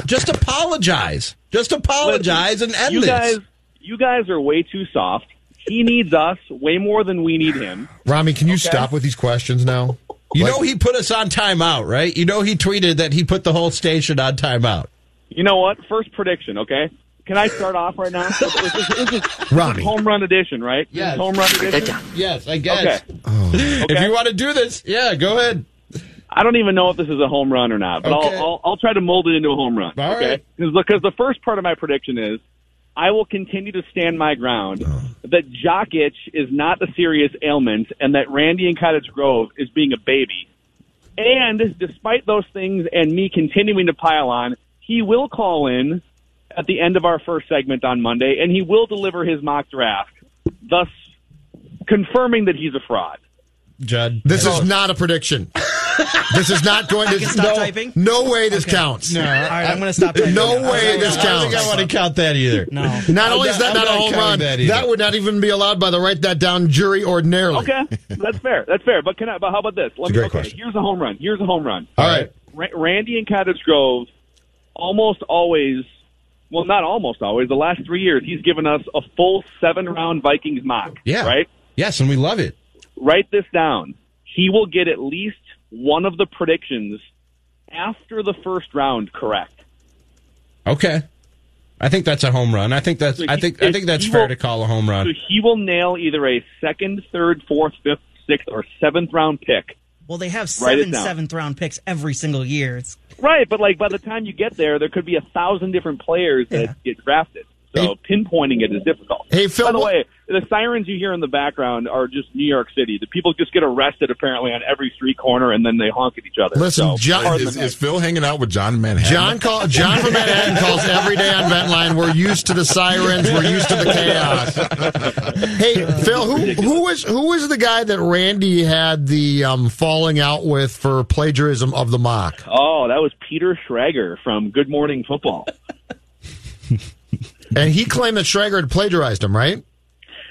Just apologize. Just apologize and end you this. guys, you guys are way too soft. He needs us way more than we need him. Rami, can you stop with these questions now? You Like- know he put us on timeout, right? You know he tweeted that he put the whole station on timeout. You know what? First prediction, okay? Can I start off right now? This is, this is- this is *laughs* home run edition, right? Yes. home run edition. Yes, I guess. Okay. Oh. If you want to do this, yeah, go ahead. I don't even know if this is a home run or not, but Okay. I'll, I'll I'll try to mold it into a home run. All okay, right. because the first part of my prediction is I will continue to stand my ground oh. that jock itch is not a serious ailment, and that Randy in Cottage Grove is being a baby. And despite those things, and me continuing to pile on, he will call in at the end of our first segment on Monday, and he will deliver his mock draft, thus confirming that he's a fraud. Judd. This is not a prediction. *laughs* this is not going to. I can stop no, typing? no way this counts. No, all right, I'm going to stop. typing. No I way don't this counts. I don't think I want to count that either. No. Not only I'm is that not- not, I'm a home run, that that, would not even be allowed by the write that down jury ordinarily. Okay, that's fair. That's fair. But can I? But how about this? Let It's a me. great okay, question. here's a home run. Here's a home run. All right. Ra- Randy and Cottage Grove, almost always. Well, not almost always. The last three years, he's given us a full seven round Vikings mock. Yeah. Right. Yes, and we love it. Write this down. He will get at least one of the predictions after the first round correct. Okay. I think that's a home run. I think that's So I think I think that's fair will- to call a home run. So he will nail either a second, third, fourth, fifth, sixth, or seventh round pick. Well, they have Write it seven down. seventh round picks every single year. It's Right, but like by the time you get there, there could be a thousand different players that get drafted. So pinpointing it is difficult. Hey, Phil, By the what- way, the sirens you hear in the background are just New York City. The people just get arrested apparently on every street corner, and then they honk at each other. Listen, So, John- Is, is Phil hanging out with John Manhattan? John call, John from Manhattan calls every day on Vent Line. We're used to the sirens. We're used to the chaos. hey, Phil, who who was who was the guy that Randy had the um, falling out with for plagiarism of the mock? Oh, that was Peter Schrager from Good Morning Football. *laughs* And he claimed that Schrager had plagiarized him, right?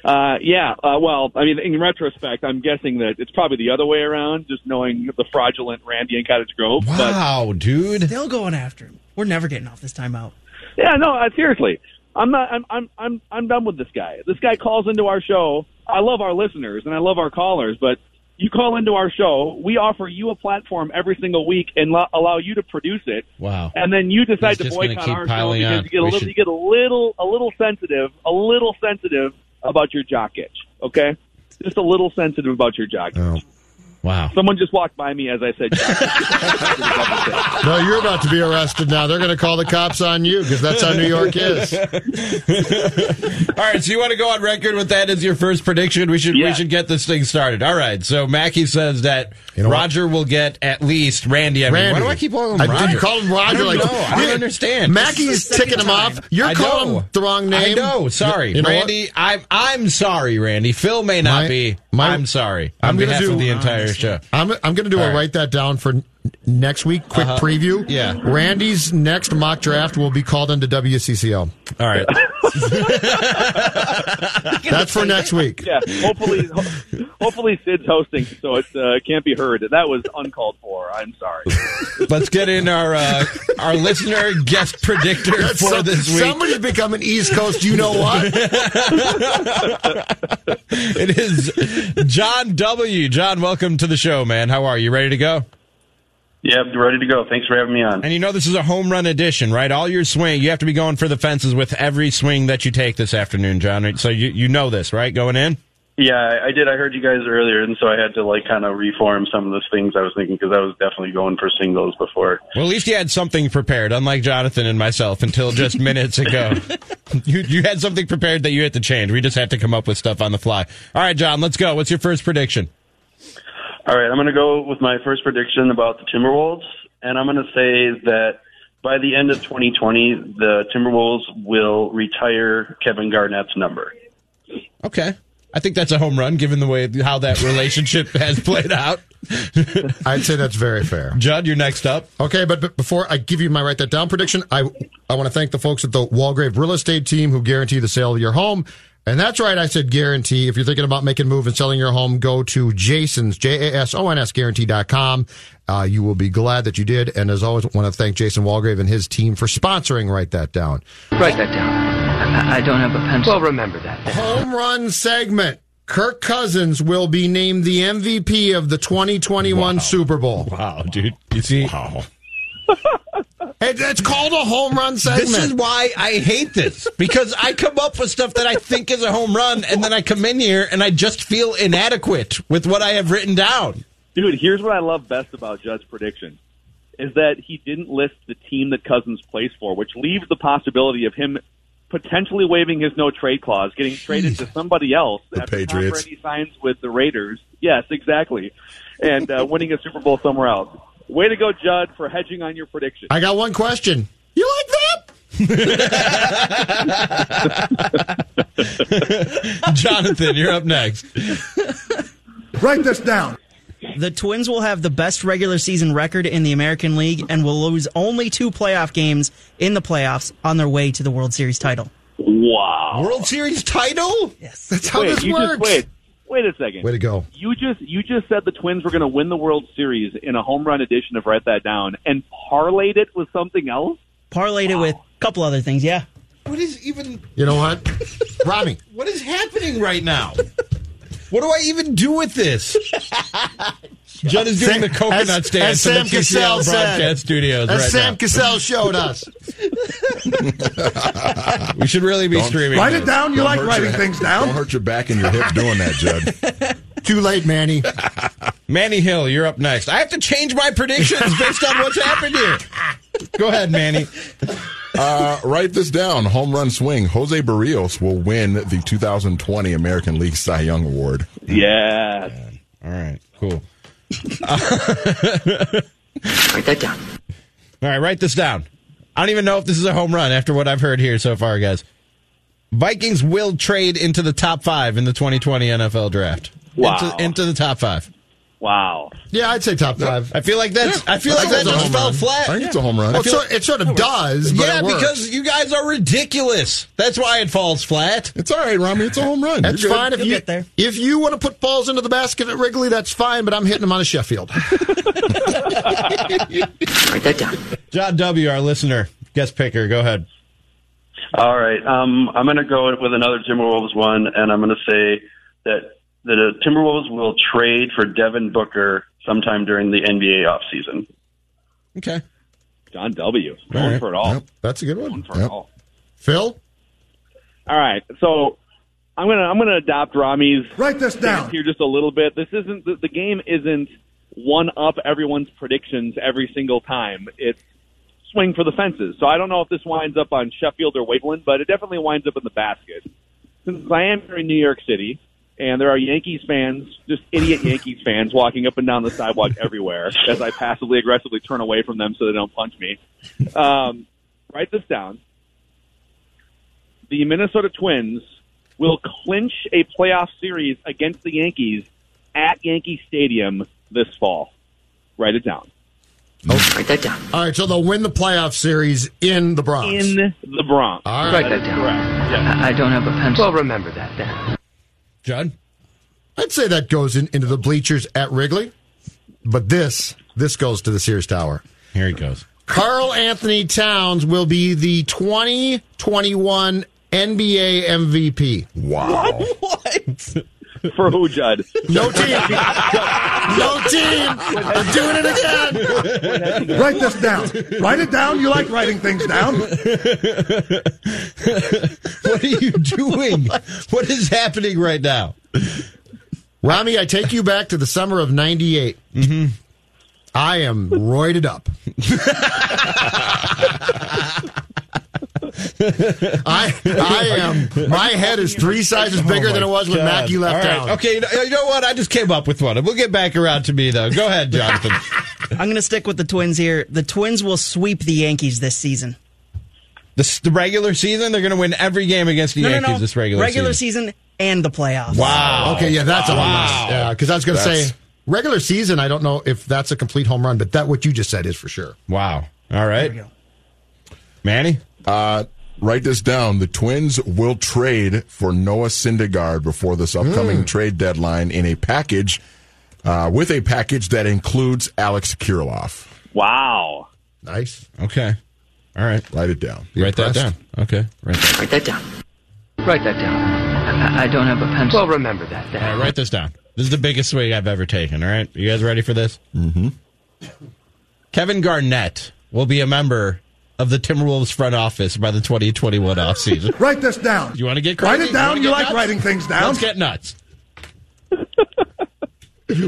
Uh, yeah. Uh, well, I mean, in retrospect, I'm guessing that it's probably the other way around, just knowing the fraudulent Randy in Cottage Grove. Wow, dude. Still going after him. We're never getting off this timeout. But yeah, no, uh, seriously, I'm not. I'm. I'm. I'm. I'm done with this guy. This guy calls into our show. I love our listeners and I love our callers, but you call into our show. We offer you a platform every single week and lo- allow you to produce it. Wow. And then you decide He's to boycott our show because on. you get a We little, should- you get a little, a little sensitive, a little sensitive about your jock itch. Okay, just a little sensitive about your jock itch. Oh, Wow. Someone just walked by me as I said jock. *laughs* No, you're about to be arrested now. They're going to call the cops on you because that's how New York is. *laughs* All right, so you want to go on record with that as your first prediction? We should we should get this thing started. All right, so Mackey says that know what? Roger will get at least Randy. I mean, Randy. why do I keep calling him I- Roger? you call him Roger I don't like- know. I don't Yeah. understand. Mackey is ticking him off. You're I calling know. the wrong name. I know. Sorry, You know what? Randy. I'm I'm sorry, Randy. Phil may not My- be. My- I'm sorry I'm on gonna do- the entire show. I'm, I'm going to do All a right. write that down for next week. Quick Uh-huh. preview. Yeah. Randy's next mock draft will be called into WCCO. All right. *laughs* That's for next week. yeah, hopefully, ho- hopefully Sid's hosting, so it uh, can't be heard. That was uncalled for. I'm sorry. *laughs* Let's get in our uh, our listener guest predictor That's for some- this week. Somebody's becoming East Coast. You know what? *laughs* it is John W. John, welcome to the show, man. How are you? Ready to go? Yeah, ready to go. Thanks for having me on. And you know this is a home run edition, right? All your swing, you have to be going for the fences with every swing that you take this afternoon, John. So you you know this, right? Going in. Yeah, I- I did. I heard you guys earlier, and so I had to like kind of reform some of the things I was thinking because I was definitely going for singles before. Well, at least you had something prepared, unlike Jonathan and myself until just *laughs* minutes ago. *laughs* you you had something prepared that you had to change. We just had to come up with stuff on the fly. All right, John, let's go. What's your first prediction? All right, I'm going to go with my first prediction about the Timberwolves, and I'm going to say that by the end of 2020, the Timberwolves will retire Kevin Garnett's number. Okay. I think that's a home run given the way how that relationship *laughs* has played out. *laughs* I'd say that's very fair. Judd, you're next up. Okay, but, but before I give you my write that down prediction, I I want to thank the folks at the Walgrave Real Estate team who guarantee the sale of your home. And that's right, I said guarantee. If you're thinking about making a move and selling your home, go to Jason's, J-A-S-O-N-S guarantee.com. Uh, you will be glad that you did. And as always, want to thank Jason Walgrave and his team for sponsoring Write That Down. Write that down. I, I don't have a pencil. Well, remember that. Home run segment. Kirk Cousins will be named the MVP of the 2021 Super Bowl. Wow, dude. You see? Wow. It- it's called a home run segment. This is why I hate this because I come up with stuff that I think is a home run, and then I come in here and I just feel inadequate with what I have written down. Dude, here's what I love best about Judd's prediction is that he didn't list the team that Cousins plays for, which leaves the possibility of him potentially waiving his no trade clause, getting traded to somebody else The after Tom Patriots. Brady signs with the Raiders. Yes, exactly, and uh, winning a Super Bowl somewhere else. Way to go, Judd, for hedging on your prediction. I got one question. You like that? *laughs* Jonathan, you're up next. Write this down. The Twins will have the best regular season record in the American League and will lose only two playoff games in the playoffs on their way to the World Series title. Wow. World Series title? Yes. That's how wait, this you works. Just, wait, wait a second. Way to go. You just you just said the Twins were going to win the World Series in a home run edition of Write That Down, and parlayed it with something else. Parlayed it with a couple other things, yeah. What is even You know what? *laughs* Rami. what is happening right now? What do I even do with this? *laughs* Judd is doing Sam- the coconut as- stand as from Sam the Cassell TCL said. broadcast studios As right Sam now. Cassell showed us. *laughs* We should really be Don't- streaming. Write this. it down. You Don't like writing your- things *laughs* down. Don't hurt your back and your hip doing that, Judd. Too late, Manny. Manny Hill, you're up next. I have to change my predictions based on what's happened here. Go ahead, Manny. Uh, write this down. Home run swing. Jose Berrios will win the 2020 American League Cy Young Award. Yeah. All right, cool. *laughs* Write that down. All right, write this down. I don't even know if this is a home run after what I've heard here so far, guys. Vikings will trade into the top five in the 2020 NFL draft. Wow. Into, into the top five. Wow. Yeah, I'd say top five. I feel like that's. I feel like that That's just fell run. flat. I think it's a home run. Well, so, it sort of does, but yeah, it works. because you guys are ridiculous. That's why it falls flat. It's all right, Rami. It's a home run. That's You're good. fine if You'll you get there. if you want to put balls into the basket at Wrigley. That's fine, but I'm hitting them on a Sheffield. *laughs* Write that down. John W., our listener, guest picker. Go ahead. All right. Um, I'm going to go with another Timberwolves one, and I'm going to say that the Timberwolves will trade for Devin Booker sometime during the NBA offseason. Okay. John W. Going right. for it all. Yep, that's a good one. Going for it all. Phil, All right, so I'm gonna I'm gonna adopt Rami's. Write this down. here just a little bit. This isn't the, the game isn't one up everyone's predictions every single time. It's swing for the fences. So I don't know if this winds up on Sheffield or Waveland, but it definitely winds up in the basket. Since I am here in New York City, and there are Yankees fans, just idiot *laughs* Yankees fans, walking up and down the sidewalk everywhere as I passively aggressively turn away from them so they don't punch me. Um, write this down the Minnesota Twins will clinch a playoff series against the Yankees at Yankee Stadium this fall. Write it down. Write that down. all right, so they'll win the playoff series in the Bronx. In the Bronx. All Write that down. Correct. Yeah. I I don't have a pencil. Well, remember that then. John? I'd say that goes in, into the bleachers at Wrigley, but this this goes to the Sears Tower. Here he goes. Karl-Anthony Towns will be the 2021 NBA MVP. Wow. What? *laughs* For who, Judd? No team. no team. I'm doing it again. Write this down. Write it down. You like writing things down. what are you doing? what is happening right now? Rami, I take you back to the summer of 98. Mm-hmm. I am roided up. *laughs* I I am. My head is three sizes oh bigger than it was when God. Mackey left All right. town. Okay, you know, you know what? I just came up with one. We'll get back around to me, though. Go ahead, Jonathan. *laughs* I'm going to stick with the Twins here. The Twins will sweep the Yankees this season. the, the regular season, they're going to win every game against the no, Yankees no, no. this regular, regular season. season. and the playoffs. Wow. Okay, yeah, that's a home Wow. Yeah, because I was going to say regular season. I don't know if that's a complete home run, but that what you just said is for sure. Wow. All right. Manny? Uh, write this down. The Twins will trade for Noah Syndergaard before this upcoming trade deadline in a package, uh, with a package that includes Alex Kirilloff. Wow. Nice. Okay. All right. Write it down. Write that down. Okay. Write that. Write that down. Write that down. I, I don't have a pencil. Well, remember that then. All right, write this down. This is the biggest swing I've ever taken. All right. You guys ready for this? Mm-hmm. Kevin Garnett will be a member of the Timberwolves front office by the 2021 offseason. *laughs* Write this down. You want to get crazy? Write it down. wanna You like nuts? writing things down. Let's get nuts. *laughs*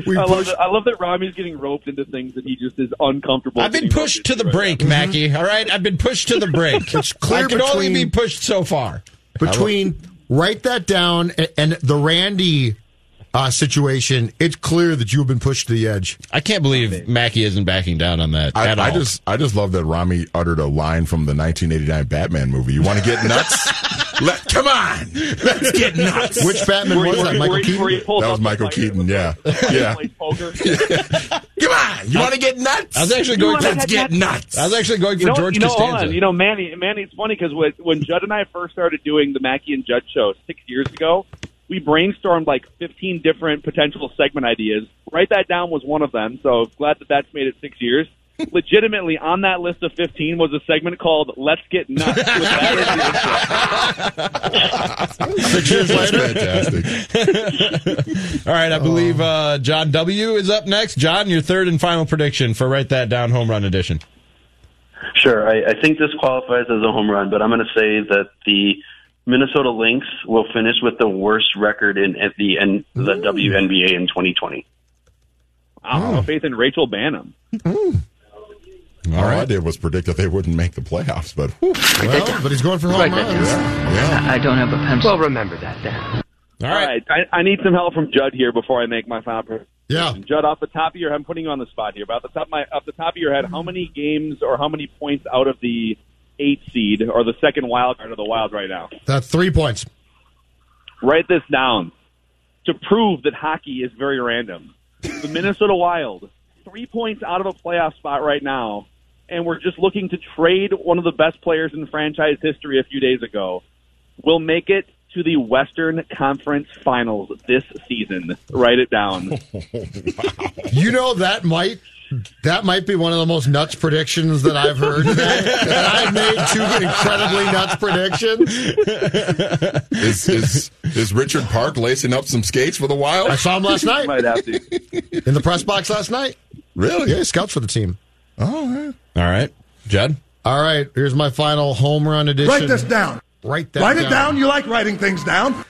We I love, that, I love that Rami's getting roped into things that he just is uncomfortable. I've been pushed to the right brink, Mackey. Mm-hmm. All right, I've been pushed to the brink. *laughs* It's clear I can only between- be pushed so far. between write that down and, and the Randy uh, situation, it's clear that you have been pushed to the edge. I can't believe Mackey isn't backing down on that I, at I just, I just love that Rami uttered a line from the 1989 Batman movie. You want to get nuts? *laughs* Let, come on, let's get nuts. Which Batman Where was that? where Michael he- Keaton? where he pulls That was Michael Keaton. with Yeah, yeah. *laughs* Come on, you want to get nuts? I was actually going. wanna For, get nuts? I was actually going for You know, George you know, hold Costanza. on. You know, Manny, Manny, it's funny because when, when Judd and I first started doing the Mackey and Judd show six years ago, we brainstormed like 15 different potential segment ideas. Write that down was one of them. So glad that that's made it six years. *laughs* Legitimately, on that list of 15 was a segment called "Let's Get Nuts." With that as the intro. Six years later. Fantastic. *laughs* All right, I believe uh, John W is up next. John, your third and final prediction for write that down home run edition. Sure, I, I think this qualifies as a home run, but I'm going to say that the Minnesota Lynx will finish with the worst record in at the N, the WNBA in 2020. I don't know hmm. faith in Rachel Banham. Hmm. All I did was predict that they wouldn't make the playoffs, but whew, Well, but he's going for home Write that runs. down. yeah. I I don't have a pencil. Well, remember that then. All All right, I, I need some help from Judd here before I make my final prediction. Yeah. Judd, off the top of your head, I'm putting you on the spot here. But off the top of my, off the top of your head, how many games or how many points out of the eight seed or the second wild card of the Wild right now? That's three points. Write this down to prove that hockey is very random. the Minnesota Wild, three points out of a playoff spot right now, and we're just looking to trade one of the best players in franchise history a few days ago, will make it to the Western Conference Finals this season. Write it down. *laughs* You know that might that might be one of the most nuts predictions that I've heard today. and I've made two incredibly nuts predictions. Is, is is Richard Park lacing up some skates for the Wild? I saw him last *laughs* night Might have to. in the press box last night. Really? Yeah, scouts for the team. Oh, yeah. All right, Judd. All right, here's my final home run edition. Write this down. Write that Write it down. You like writing things down.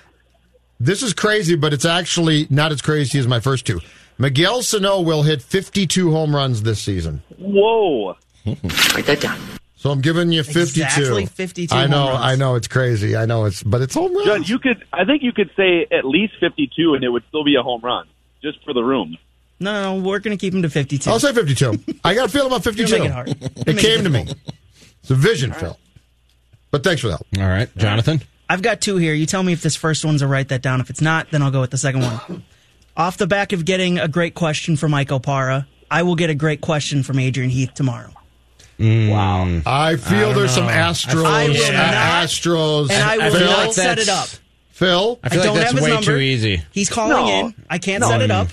This is crazy, but it's actually not as crazy as my first two. Miguel Sano will hit 52 home runs this season. Whoa. *laughs* Write that down. So I'm giving you 52. Exactly 52 I know, home runs. I know it's crazy. I know it's, but it's home runs. Judd, you could. I think you could say at least 52, and it would still be a home run, just for the room. No, no, no, we're going to keep him to 52. I'll say 52. I got a feeling about 52. You'll make it hard. It came it to me. It's a vision, Phil. But thanks for the help. All right, Jonathan. I've got two here. You tell me if this first one's a write that down. If it's not, then I'll go with the second one. Off the back of getting a great question from Ike Opara, I will get a great question from Adrian Heath tomorrow. Mm. Wow. I feel don't there's some. Astros. I will not- Astros. And I will feel not set it up. Phil, I feel like don't that's have his way number. too easy. He's calling No. in. I can't No. set it up.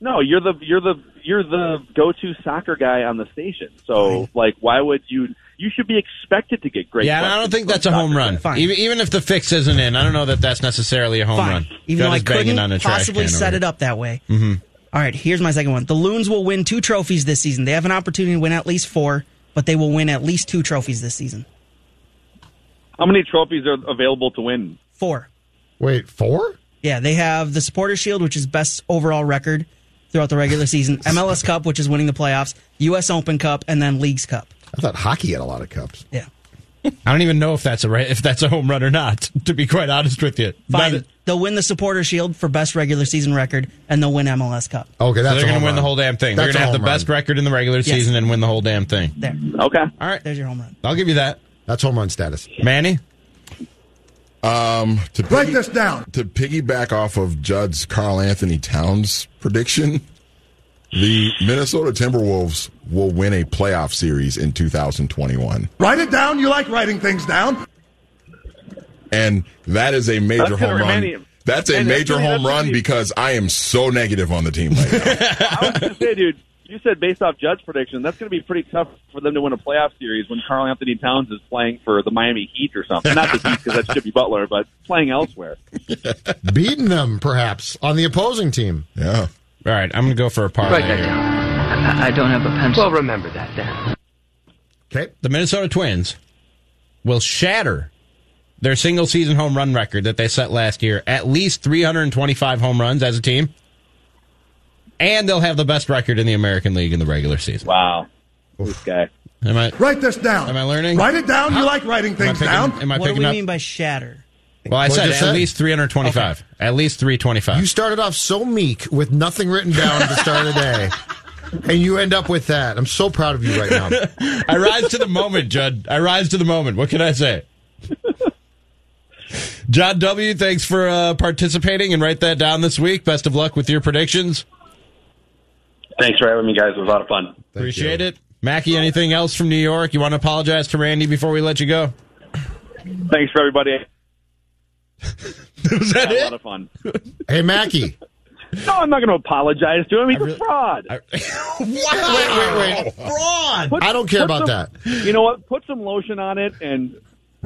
No, you're the you're the you're the go-to soccer guy on the station. So, like, why would you? You should be expected to get great. yeah, and I don't think that's a home run. Fine. Even, even if the fix isn't in, I don't know that that's necessarily a home Fine. run. Even Judd though I couldn't on a possibly set over it up that way. Mm-hmm. All right, here's my second one. The Loons will win two trophies this season. They have an opportunity to win at least four, but they will win at least two trophies this season. How many trophies are available to win? Four. wait, four? Yeah, they have the Supporter Shield, which is best overall record throughout the regular season, *laughs* MLS Cup, which is winning the playoffs, U.S. Open Cup, and then Leagues Cup. I thought hockey had a lot of cups. Yeah. *laughs* I don't even know if that's a right, if that's a home run or not. *laughs* To be quite honest with you, Fine. But- they'll win the Supporter Shield for best regular season record, and they'll win MLS Cup. Okay, so they're going to win the whole damn thing. That's they're going to have the home best record in the regular Yes. season and win the whole damn thing. There. Okay. All right, There's your home run. I'll give you that, That's home run status. Manny. Um, to Write piggy- this down. to piggyback off of Judd's Karl-Anthony Towns prediction, the Minnesota Timberwolves will win a playoff series in 2021. Write it down. You like writing things down. And that is a major home run. remain- That's a and major gonna- home run because I am so negative on the team right now. *laughs* I was going to say, dude, you said based off Judd's prediction, that's going to be pretty tough for them to win a playoff series when Karl-Anthony Towns is playing for the Miami Heat or something. Not the Heat because that's Jimmy Butler, but playing elsewhere. *laughs* Beating them, perhaps, on the opposing team. yeah. All right, I'm going to go for a parlay Write that down. I, I don't have a pencil. Well, remember that then. Okay. The Minnesota Twins will shatter their single season home run record that they set last year, at least 325 home runs as a team. And they'll have the best record in the American League in the regular season. Wow. This guy. Am I Write this down. Am I learning? Write it down. You like writing am I things picking, down. am I What do picking we up? mean by shatter? Well, I said you at said? least 325. At least 325. You started off so meek with nothing written down at the start of the day. *laughs* And you end up with that. I'm so proud of you right now. *laughs* I rise to the moment, Judd. I rise to the moment. What can I say? John W., thanks for uh, participating and write that down this week. Best of luck with your predictions. Thanks for having me, guys. It was a lot of fun. Appreciate it. Mackey, anything else from New York? You want to apologize to Randy before we let you go? Thanks for everybody. *laughs* Was that Had a lot of fun. Hey, Mackey. *laughs* No, I'm not going to apologize to him. He's really- a fraud. I- *laughs* Wait, wait, wait. Fraud! Put- I don't care about some- that. You know what? Put some lotion on it and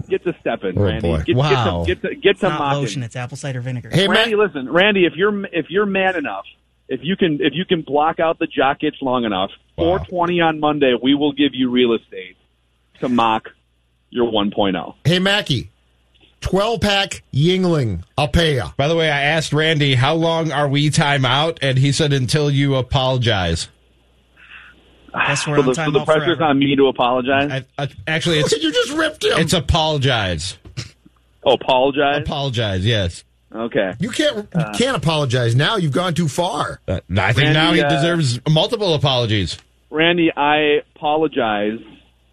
get to stepping, Oh, Randy. boy. Get, Wow. Get to, get to, get to Not mocking. lotion. It's apple cider vinegar. Hey, Randy, Mac- listen, Randy. If you're if you're man enough, if you can if you can block out the jock itch long enough, Wow. 420 on Monday, we will give you real estate to mock your oh. 1.0. Hey, Mackey. 12 pack Yuengling. I'll pay ya. By the way, I asked Randy, how long are we time out? And he said, until you apologize. Guess we're So on the, so the pressure's forever. on me to apologize. I, I, actually, it's You just ripped him. it's apologize. oh, apologize. Apologize, yes. okay. you can't you can't apologize now. You've gone too far. Uh, I think Randy, now he uh, deserves multiple apologies. Randy, I apologize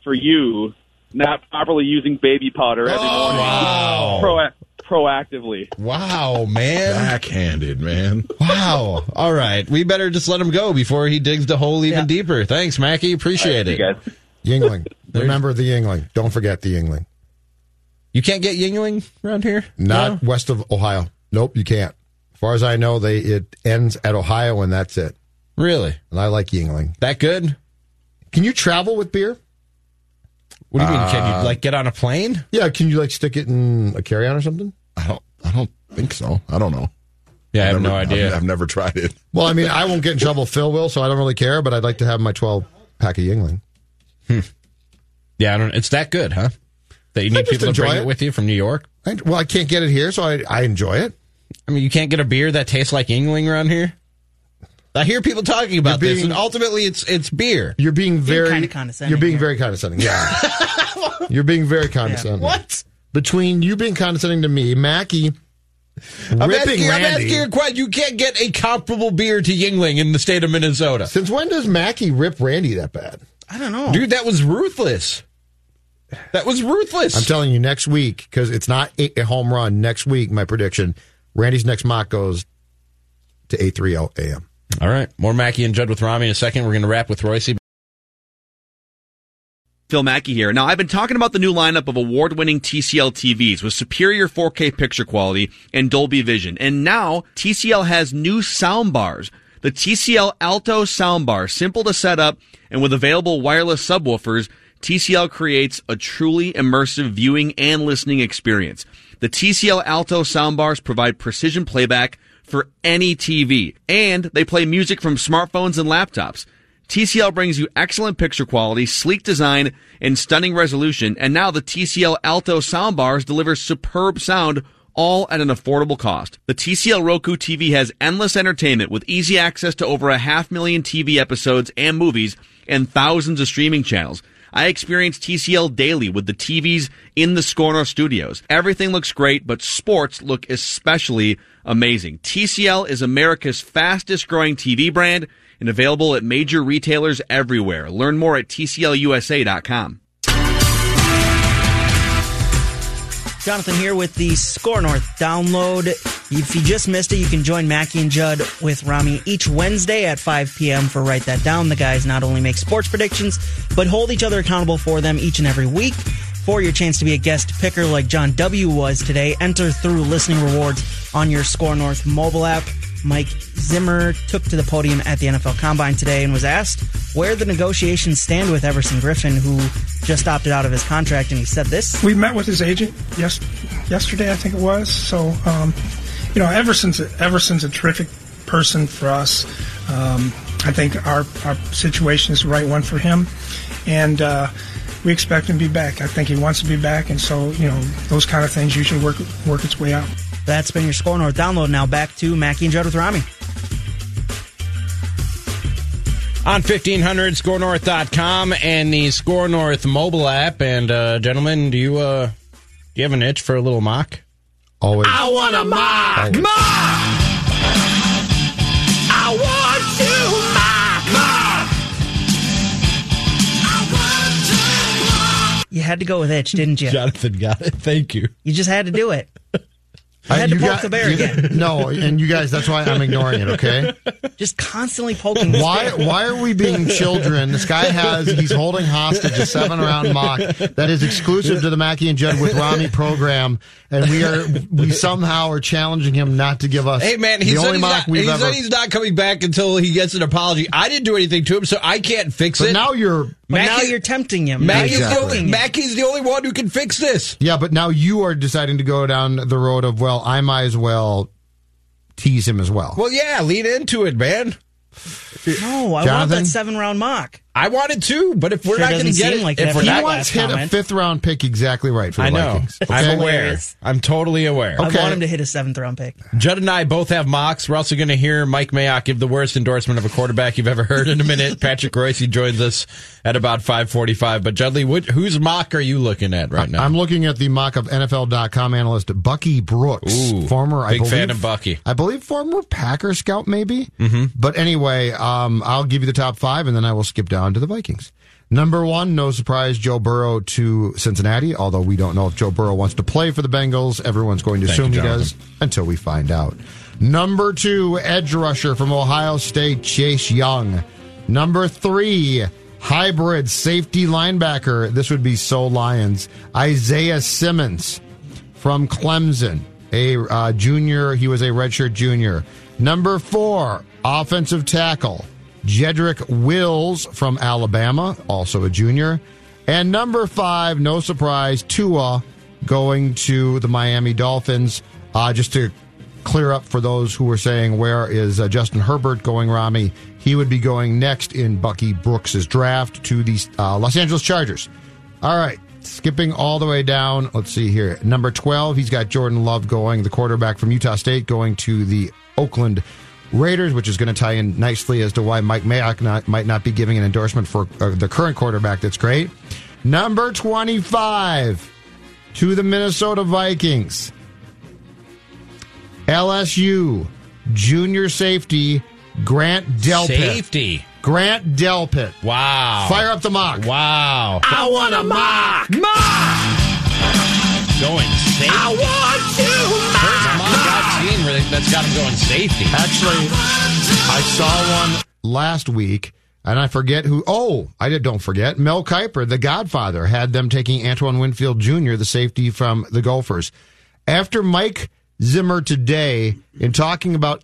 for you not properly using baby powder every oh, morning. wow. Pro- proactively. Wow, man. Backhanded, man. Wow. All right. We better just let him go before he digs the hole even deeper. Thanks, Mackey. Appreciate it. Yuengling. *laughs* Remember the Yuengling. Don't forget the Yuengling. You can't get Yuengling around here? Not west of Ohio. Nope, you can't. As far as I know, they it ends at Ohio and that's it. Really? And I like Yuengling. That good? Can you travel with beer? What do you mean? Can Uh, you like get on a plane? Yeah, can you like stick it in a carry on or something? I don't. I don't think so. I don't know. Yeah, I have I've no idea. I've, I've never tried it. Well, I mean, I won't get in trouble. Phil will, so I don't really care. But I'd like to have my twelve pack of Yuengling. Yeah, I don't. It's that good, huh? That you need people to bring it. it. with you from New York. I, well, I can't get it here, so I, I enjoy it. I mean, you can't get a beer that tastes like Yuengling around here. I hear people talking about You're this, and ultimately, it's it's beer. You're being very kinda condescending You're being here. very condescending. Yeah, *laughs* you're being very condescending. What? Between you being condescending to me, Mackey I'm ripping asking, I'm asking you a question. You can't get a comparable beer to Yuengling in the state of Minnesota. Since when does Mackey rip Randy that bad? I don't know. Dude, that was ruthless. That was ruthless. I'm telling you, next week because it's not a, a home run. Next week, my prediction: Randy's next mock goes to eight three oh zero a.m. All right. More Mackey and Judd with Rami in a second. We're going to wrap with Royce. Phil Mackey here. Now, I've been talking about the new lineup of award-winning TCL TVs with superior 4K picture quality and Dolby Vision. And now, TCL has new sound bars. The TCL Alto soundbar, simple to set up and with available wireless subwoofers, TCL creates a truly immersive viewing and listening experience. The TCL Alto soundbars provide precision playback for any TV, and they play music from smartphones and laptops. TCL brings you excellent picture quality, sleek design, and stunning resolution, and now the TCL Alto soundbars deliver superb sound all at an affordable cost. The TCL Roku TV has endless entertainment with easy access to over a half million TV episodes and movies and thousands of streaming channels. I experience TCL daily with the TVs in the SKOR North studios. Everything looks great, but sports look especially amazing. TCL is America's fastest growing TV brand and available at major retailers everywhere. Learn more at TCLUSA.com. Jonathan here with the SKOR North download. If you just missed it, you can join Mackey and Judd with Rami each Wednesday at 5 p.m. for Write That Down. The guys not only make sports predictions, but hold each other accountable for them each and every week. For your chance to be a guest picker like John W. was today, enter through listening rewards on your SKOR North mobile app. Mike Zimmer took to the podium at the NFL Combine today and was asked where the negotiations stand with Everson Griffen, who just opted out of his contract, and he said this. We met with his agent yes, yesterday, I think it was. So, um, you know, Everson's a, Everson's a terrific person for us. Um, I think our, our situation is the right one for him, and uh, we expect him to be back. I think he wants to be back, and so you know, those kind of things usually work work its way out. That's been your SKOR North download. Now back to Mackey and Judd with Rami. on 1500 skornorth.com and the SKOR North mobile app. And, uh, gentlemen, do you, uh, do you have an itch for a little mock? Always. I want a mock. Always. Mock. I want to You had to go with itch, didn't you? Jonathan got it. Thank you. You just had to do it. I had to poke got- the bear you- again. No, and you guys, that's why I'm ignoring it. Okay. Just constantly poking. this Why? bear. Why are we being children? This guy has. He's holding hostage a seven-round mock that is exclusive to the Mackey and Judd with Rami program, and we are we somehow are challenging him not to give us. Hey man, he the said, only he's mock not, we've he ever. said he's not coming back until he gets an apology. I didn't do anything to him, so I can't fix but it. now you're. But now Mackey- you're tempting him. Mackey's, Now the you're only, poking. Mackey's the only one who can fix this. Yeah, but now you are deciding to go down the road of well, I might as well tease him as well. Well, yeah, lead into it, man. No, I want that seven round mock. I wanted to, but if we're Sure not going to get it, like if we're not, last hit a fifth round pick exactly right for the I know. Vikings. I'm aware. I'm totally aware. Okay. I want him to hit a seventh round pick. Judd and I both have mocks. We're also going to hear Mike Mayock give the worst endorsement of a quarterback you've ever heard in a minute. *laughs* Patrick Royce joins us at about 545. But Judley, what, whose mock are you looking at right now? I'm looking at the mock of NFL.com analyst Bucky Brooks, Ooh, former I big believe, fan of Bucky. I believe former Packer scout, maybe. Mm-hmm. But anyway, um, I'll give you the top five, and then I will skip down down to the Vikings. Number one, no surprise, Joe Burrow to Cincinnati. Although we don't know if Joe Burrow wants to play for the Bengals, everyone's going to Thank assume he does until we find out. Number two, edge rusher from Ohio State, Chase Young. Number three, hybrid safety linebacker. This would be So Lions. Isaiah Simmons from Clemson, a uh, junior. He was a redshirt junior. Number four, offensive tackle, Jedrick Wills from Alabama, also a junior. And number five, no surprise, Tua going to the Miami Dolphins. Uh, just to clear up for those who were saying, where is uh, Justin Herbert going, Rami? He would be going next in Bucky Brooks's draft to the uh, Los Angeles Chargers. All right, skipping all the way down. Let's see here. Number 12, he's got Jordan Love going, the quarterback from Utah State, going to the Oakland Raiders, which is going to tie in nicely as to why Mike Mayock not, might not be giving an endorsement for uh, the current quarterback. That's great. Number 25 to the Minnesota Vikings. LSU junior safety Grant Delpit. Safety. Grant Delpit. Wow. Fire up the mock. Wow. I want a mock. Mock. Going safety. I want to mock Where that's got him going safety? Actually, I saw one last week, and I forget who. Oh, I did. Don't forget, Mel Kiper, the Godfather, had them taking Antoine Winfield Jr., the safety from the Gophers. After Mike Zimmer today, in talking about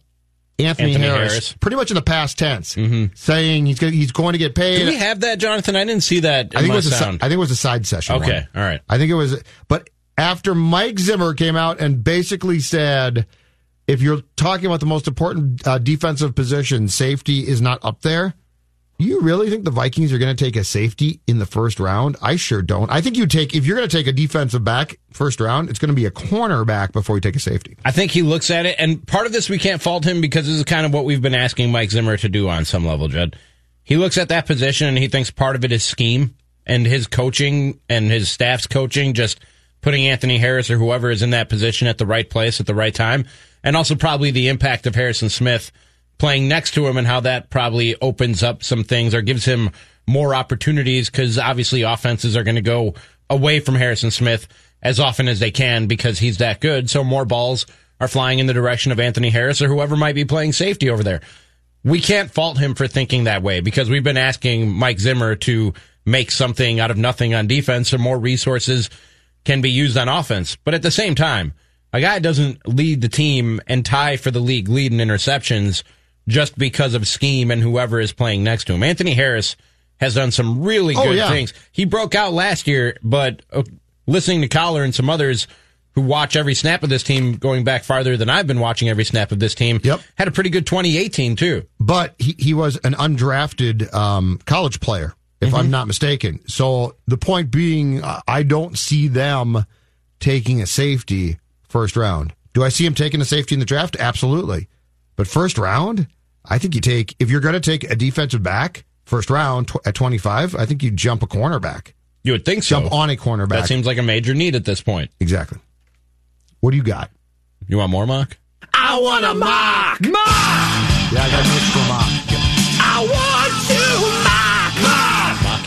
Anthony, Anthony Harris, Harris. pretty much in the past tense, mm-hmm. saying he's going, he's going to get paid. Did we have that, Jonathan? I didn't see that. I think in it was a, sound. I think it was a side session. Okay, one. all right. I think it was, but after Mike Zimmer came out and basically said, if you're talking about the most important uh, defensive position, safety is not up there. You really think the Vikings are going to take a safety in the first round? I sure don't. I think you take if you're going to take a defensive back first round, it's going to be a cornerback before you take a safety. I think he looks at it, and part of this we can't fault him because this is kind of what we've been asking Mike Zimmer to do on some level, Judd. He looks at that position and he thinks part of it is scheme and his coaching and his staff's coaching, just putting Anthony Harris or whoever is in that position at the right place at the right time, and also probably the impact of Harrison Smith playing next to him and how that probably opens up some things or gives him more opportunities because obviously offenses are going to go away from Harrison Smith as often as they can because he's that good. So more balls are flying in the direction of Anthony Harris or whoever might be playing safety over there. We can't fault him for thinking that way because we've been asking Mike Zimmer to make something out of nothing on defense or more resources can be used on offense. But at the same time, a guy doesn't lead the team and tie for the league lead in interceptions just because of scheme and whoever is playing next to him. Anthony Harris has done some really Oh, good yeah. things. He broke out last year, but uh, listening to Coller and some others who watch every snap of this team going back farther than I've been watching every snap of this team, yep. had a pretty good 2018 too. But he, he was an undrafted um, college player, if I'm not mistaken. So the point being, uh, I don't see them taking a safety first round. Do I see him taking a safety in the draft? Absolutely. But first round, I think you take, if you're going to take a defensive back first round tw- at 25, I think you jump a cornerback. You would think so. Jump on a cornerback. That seems like a major need at this point. Exactly. What do you got? You want more mock? I want a mock. Mock. Yeah, I got news for mock. I want to mock.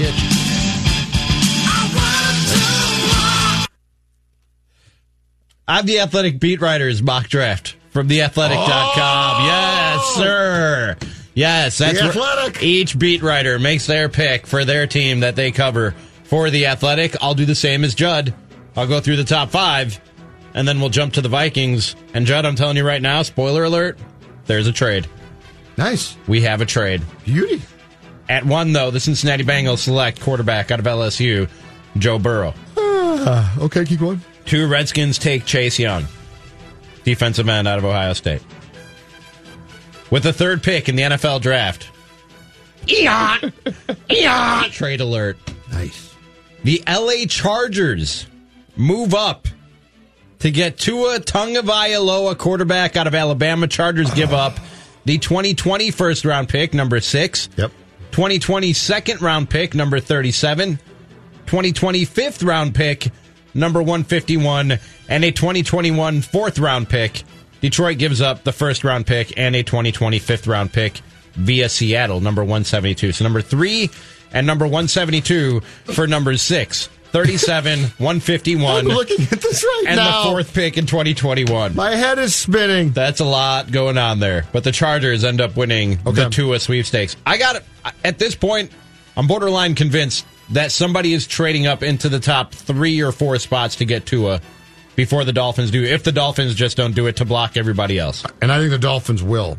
Mock. Mock it. I'm the athletic beat writers mock draft from theathletic.com. Oh! Yes, sir. Yes, that's The Athletic. each beat writer makes their pick for their team that they cover for the athletic. I'll do the same as Judd. I'll go through the top five, and then we'll jump to the Vikings. And Judd, I'm telling you right now, spoiler alert, there's a trade. Nice. We have a trade. Beauty. At one, though, the Cincinnati Bengals select quarterback out of LSU, Joe Burrow. Uh, okay, keep going. Two Redskins take Chase Young, defensive end out of Ohio State. With the third pick in the NFL draft, Eon. Eon. *laughs* trade alert. Nice. The LA Chargers move up to get Tua Tagovailoa, quarterback out of Alabama. Chargers give up the 2020 first round pick, number six. Yep. 2020 second round pick, number 37. 2020 fifth round pick, number 151. And a 2021 fourth round pick. Detroit gives up the first round pick and a 2020 fifth round pick via Seattle, number 172. So number three and number 172 for number six. 37, 151. *laughs* I'm looking at this right and now. And the fourth pick in 2021. My head is spinning. That's a lot going on there. But the Chargers end up winning the Tua sweepstakes. I got it. At this point, I'm borderline convinced that somebody is trading up into the top three or four spots to get Tua before the Dolphins do, if the Dolphins just don't do it to block everybody else. And I think the Dolphins will.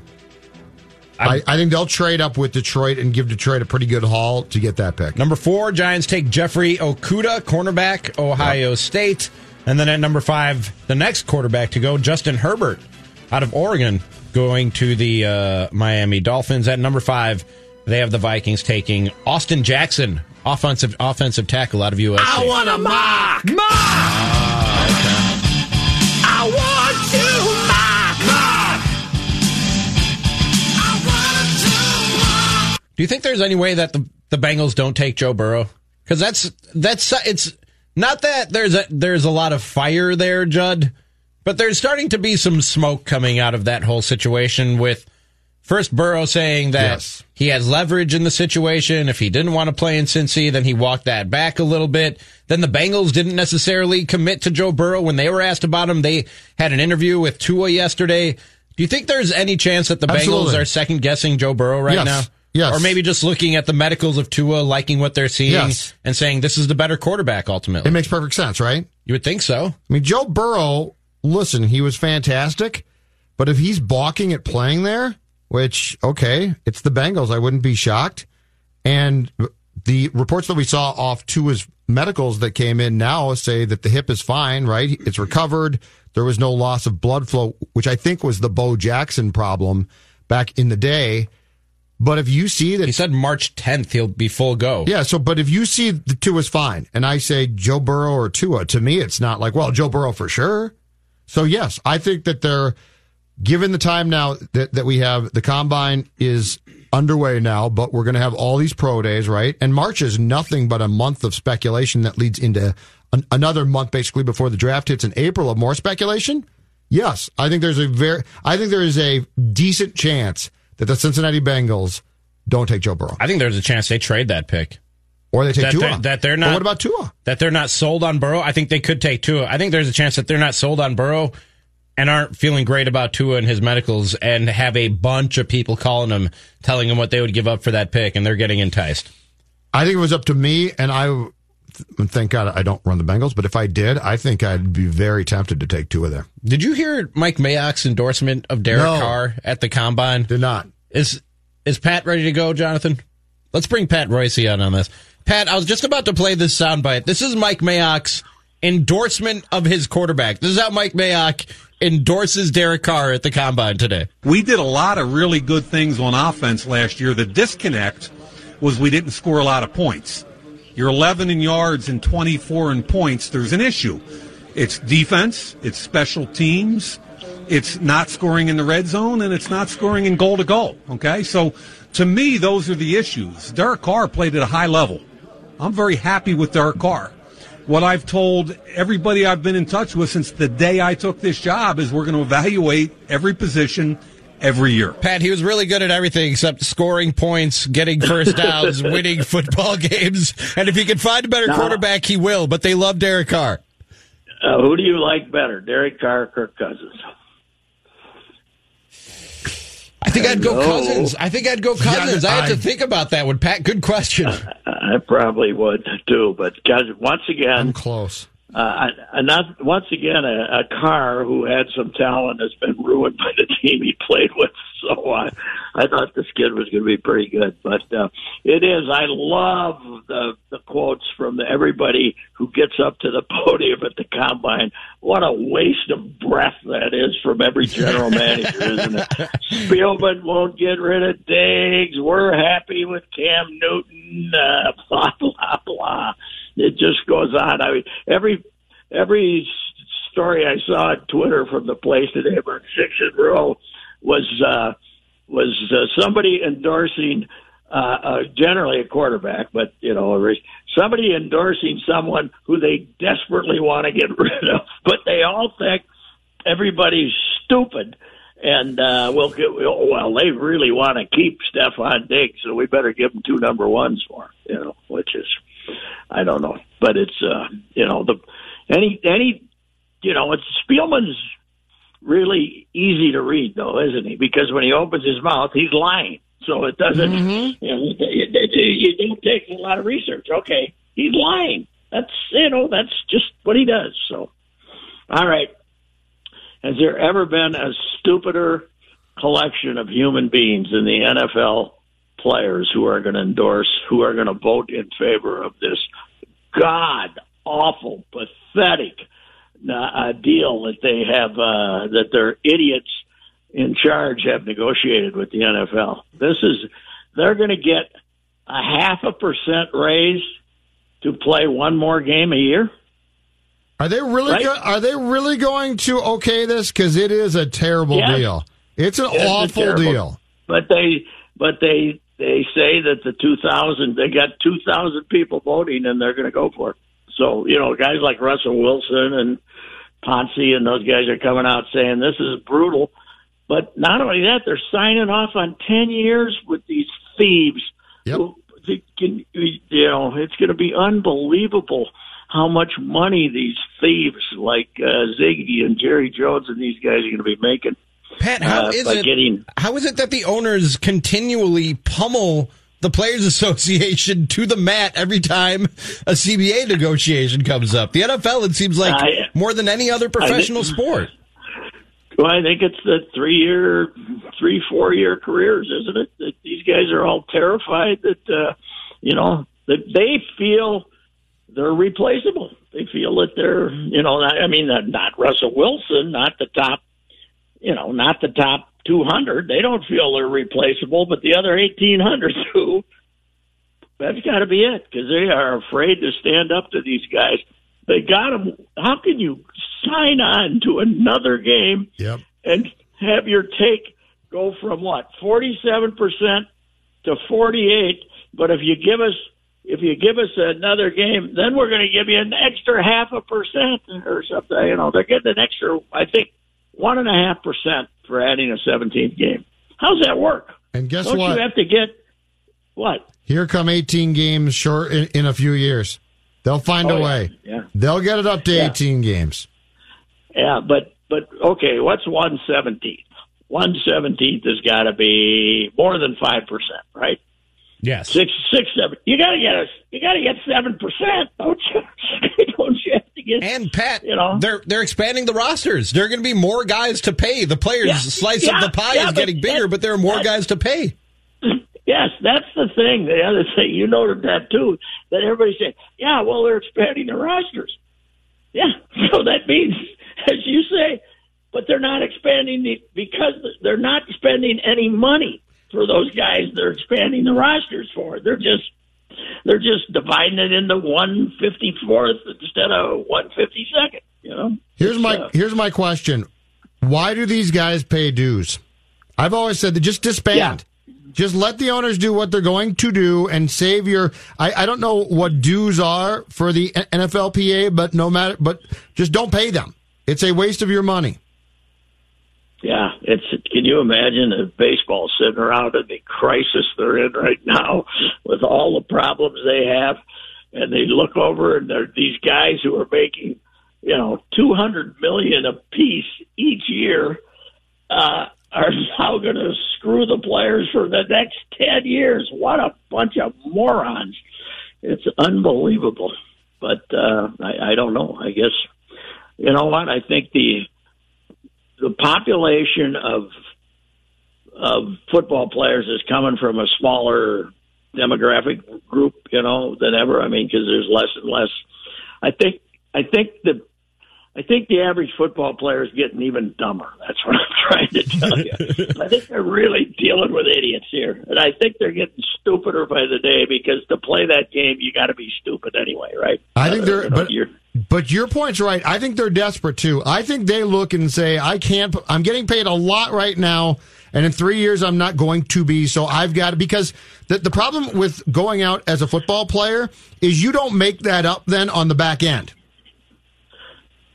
I, I think they'll trade up with Detroit and give Detroit a pretty good haul to get that pick. Number four, Giants take Jeffrey Okudah, cornerback, Ohio State. And then at number five, the next quarterback to go, Justin Herbert out of Oregon, going to the uh, Miami Dolphins. At number five, they have the Vikings taking Austin Jackson, offensive offensive tackle out of USC. I want a mock. Mock. I want to Do you think there's any way that the, the Bengals don't take Joe Burrow? Because that's that's it's not that there's a there's a lot of fire there, Judd, but there's starting to be some smoke coming out of that whole situation with first Burrow saying that Yes. he has leverage in the situation. If he didn't want to play in Cincy, then he walked that back a little bit. Then the Bengals didn't necessarily commit to Joe Burrow when they were asked about him. They had an interview with Tua yesterday. Do you think there's any chance that the Bengals are second guessing Joe Burrow right Yes. now? Yes. Or maybe just looking at the medicals of Tua, liking what they're seeing, Yes. and saying this is the better quarterback ultimately. It makes perfect sense, right? You would think so. I mean, Joe Burrow, listen, he was fantastic, but if he's balking at playing there, which, okay, it's the Bengals, I wouldn't be shocked. And the reports that we saw off Tua's medicals that came in now say that the hip is fine, right? It's recovered. There was no loss of blood flow, which I think was the Bo Jackson problem back in the day. But if you see that He said March 10th he'll be full go. yeah, so but if you see the two is fine, and I say Joe Burrow or Tua, to me it's not like well Joe Burrow for sure. So yes, I think that they're given the time now that that we have the combine is underway now, but we're going to have all these pro days, right? And March is nothing but a month of speculation that leads into an, another month basically before the draft hits in April of more speculation. Yes, I think there's a very I think there is a decent chance that the Cincinnati Bengals don't take Joe Burrow. I think there's a chance they trade that pick. Or they take that Tua. They're, that they're But not. what about Tua? That they're not sold on Burrow. I think they could take Tua. I think there's a chance that they're not sold on Burrow and aren't feeling great about Tua and his medicals and have a bunch of people calling them, telling them what they would give up for that pick, and they're getting enticed. I think it was up to me, and I thank God I don't run the Bengals. But if I did, I think I'd be very tempted to take two of them. Did you hear Mike Mayock's endorsement of Derek No. Carr at the combine? Did not. Is is Pat ready to go, Jonathan? Let's bring Pat Royce on on this. Pat, I was just about to play this soundbite. This is Mike Mayock's endorsement of his quarterback. This is how Mike Mayock endorses Derek Carr at the combine today. We did a lot of really good things on offense last year. The disconnect was we didn't score a lot of points. You're 11 in yards and 24 in points. There's an issue. It's defense, it's special teams, it's not scoring in the red zone, and it's not scoring in goal to goal. Okay? So to me, those are the issues. Derek Carr played at a high level. I'm very happy with Derek Carr. What I've told everybody I've been in touch with since the day I took this job is we're going to evaluate every position every year. Pat, he was really good at everything except scoring points, getting first *laughs* downs, winning football games. And if he can find a better No. quarterback, he will. But they love Derek Carr. Uh, who do you like better, Derek Carr or Kirk Cousins? I think I'd go Cousins. I think I'd go Cousins. I had to think about that one, Pat. Good question. I probably would too, but guys, once again, I'm close. Uh, not once again, a, a car who had some talent has been ruined by the team he played with. *laughs* So I, I thought this kid was going to be pretty good, but uh, it is. I love the the quotes from the, everybody who gets up to the *laughs* podium at the combine. What a waste of breath that is from every general *laughs* manager, isn't it? Spielman won't get rid of Diggs. We're happy with Cam Newton. Uh, blah blah blah. It just goes on. I mean, every every story I saw on Twitter from the place today about six in a row was uh, was uh, somebody endorsing uh, uh, generally a quarterback, but you know somebody endorsing someone who they desperately want to get *laughs* rid of, but they all think everybody's stupid and uh, we'll get, well, they really want to keep Stefon Diggs, so we better give them two number ones for him, you know, which is, I don't know, but it's, uh, you know, the any any, you know, it's Spielman's really easy to read though, isn't he? Because when he opens his mouth, he's lying. So it doesn't, Mm-hmm. you know, it, it, it, it don't take a lot of research. Okay, he's lying. That's you know, that's just what he does. So, all right. Has there ever been a stupider collection of human beings in the NFL players who are going to endorse, who are going to vote in favor of this god awful, pathetic uh, deal that they have, uh, that their idiots in charge have negotiated with the NFL? This is, they're going to get a half a percent raise to play one more game a year. Are they really? Right? Go- are they really going to okay this? Because it is a terrible Yes. deal. It's an It's awful terrible- deal. But they, but they, they say that the 2000, they got 2,000 people voting and they're going to go for it. So, you know, guys like Russell Wilson and Ponce and those guys are coming out saying this is brutal. But not only that, they're signing off on 10 years with these thieves. Can, you know, it's going to be unbelievable how much money these thieves like uh, Zygi and Jerry Jones and these guys are going to be making. Pat, how uh, is it? getting how is it that the owners continually pummel the Players *laughs* Association to the mat every time a CBA negotiation comes up? The NFL, it seems like I- more than any other professional sport. Well, I think it's the three year, three, four year careers, isn't it? That these guys are all terrified that, uh, you know, that they feel they're replaceable. They feel that they're, you know, I mean, not Russell Wilson, not the top, you know, not the top 200. They don't feel they're replaceable, but the other 1,800 *laughs* do. That's got to be it because they are afraid to stand up to these guys. They got them. How can you sign on to another game Yep. and have your take go from what forty seven percent to forty eight? But if you give us if you give us another game, then we're going to give you an extra half a percent or something. You know, they're getting an extra, I think, one and a half percent for adding a seventeenth game. How's that work? And guess Don't what? you have to get what? Here come 18 games short in, in a few years. They'll find Oh, a yeah. way. Yeah. They'll get it up to Yeah. 18 games. Yeah, but but okay, what's one seventeenth? One seventeenth has got to be more than five percent, right? Yes. Six, six, seven. You got to get us. You got to get seven percent, don't you? *laughs* don't you have to get? And Pat, you know, they're they're expanding the rosters. There are going to be more guys to pay. The players' Yeah, slice yeah, of the pie yeah, is getting bigger, that- but there are more that- guys to pay. Yes, that's the thing. The other thing, you noted that too, that everybody said, yeah, well, they're expanding the rosters. Yeah, *laughs* so that means, *laughs* as you say, but they're not expanding the, because they're not spending any money for those guys they're expanding the rosters for. They're just, they're just dividing it into 154th instead of 152nd, you know? Here's my uh, here's my question. Why do these guys pay dues? I've always said that just disband. Just let the owners do what they're going to do and save your. I, I don't know what dues are for the NFLPA, but no matter, but just don't pay them. It's a waste of your money. Yeah, it's. Can you imagine if baseball sitting around in the crisis they're in right now, *laughs* with all the problems they have, and they look over and they're these guys who are making, you know, two hundred million a piece each year, uh, are *laughs* now going to screw the players for the next ten years. What a bunch of morons! It's unbelievable. But uh, I, I don't know. I guess you know what? I think the the population of of football players is coming from a smaller demographic group, you know, than ever. I mean, because there's less and less. I think I think the I think the average football player is getting even dumber. That's what I'm *laughs* trying to tell you. I think they're really dealing with idiots here, and I think they're getting stupider by the day because to play that game, you got to be stupid anyway, right? I think Uh, they're, you know, but, you're- but your point's right. I think they're desperate too. I think they look and say, I can't, I'm getting paid a lot right now. And in three years, I'm not going to be. So I've got to, because the, the problem with going out as a football player is you don't make that up then on the back end.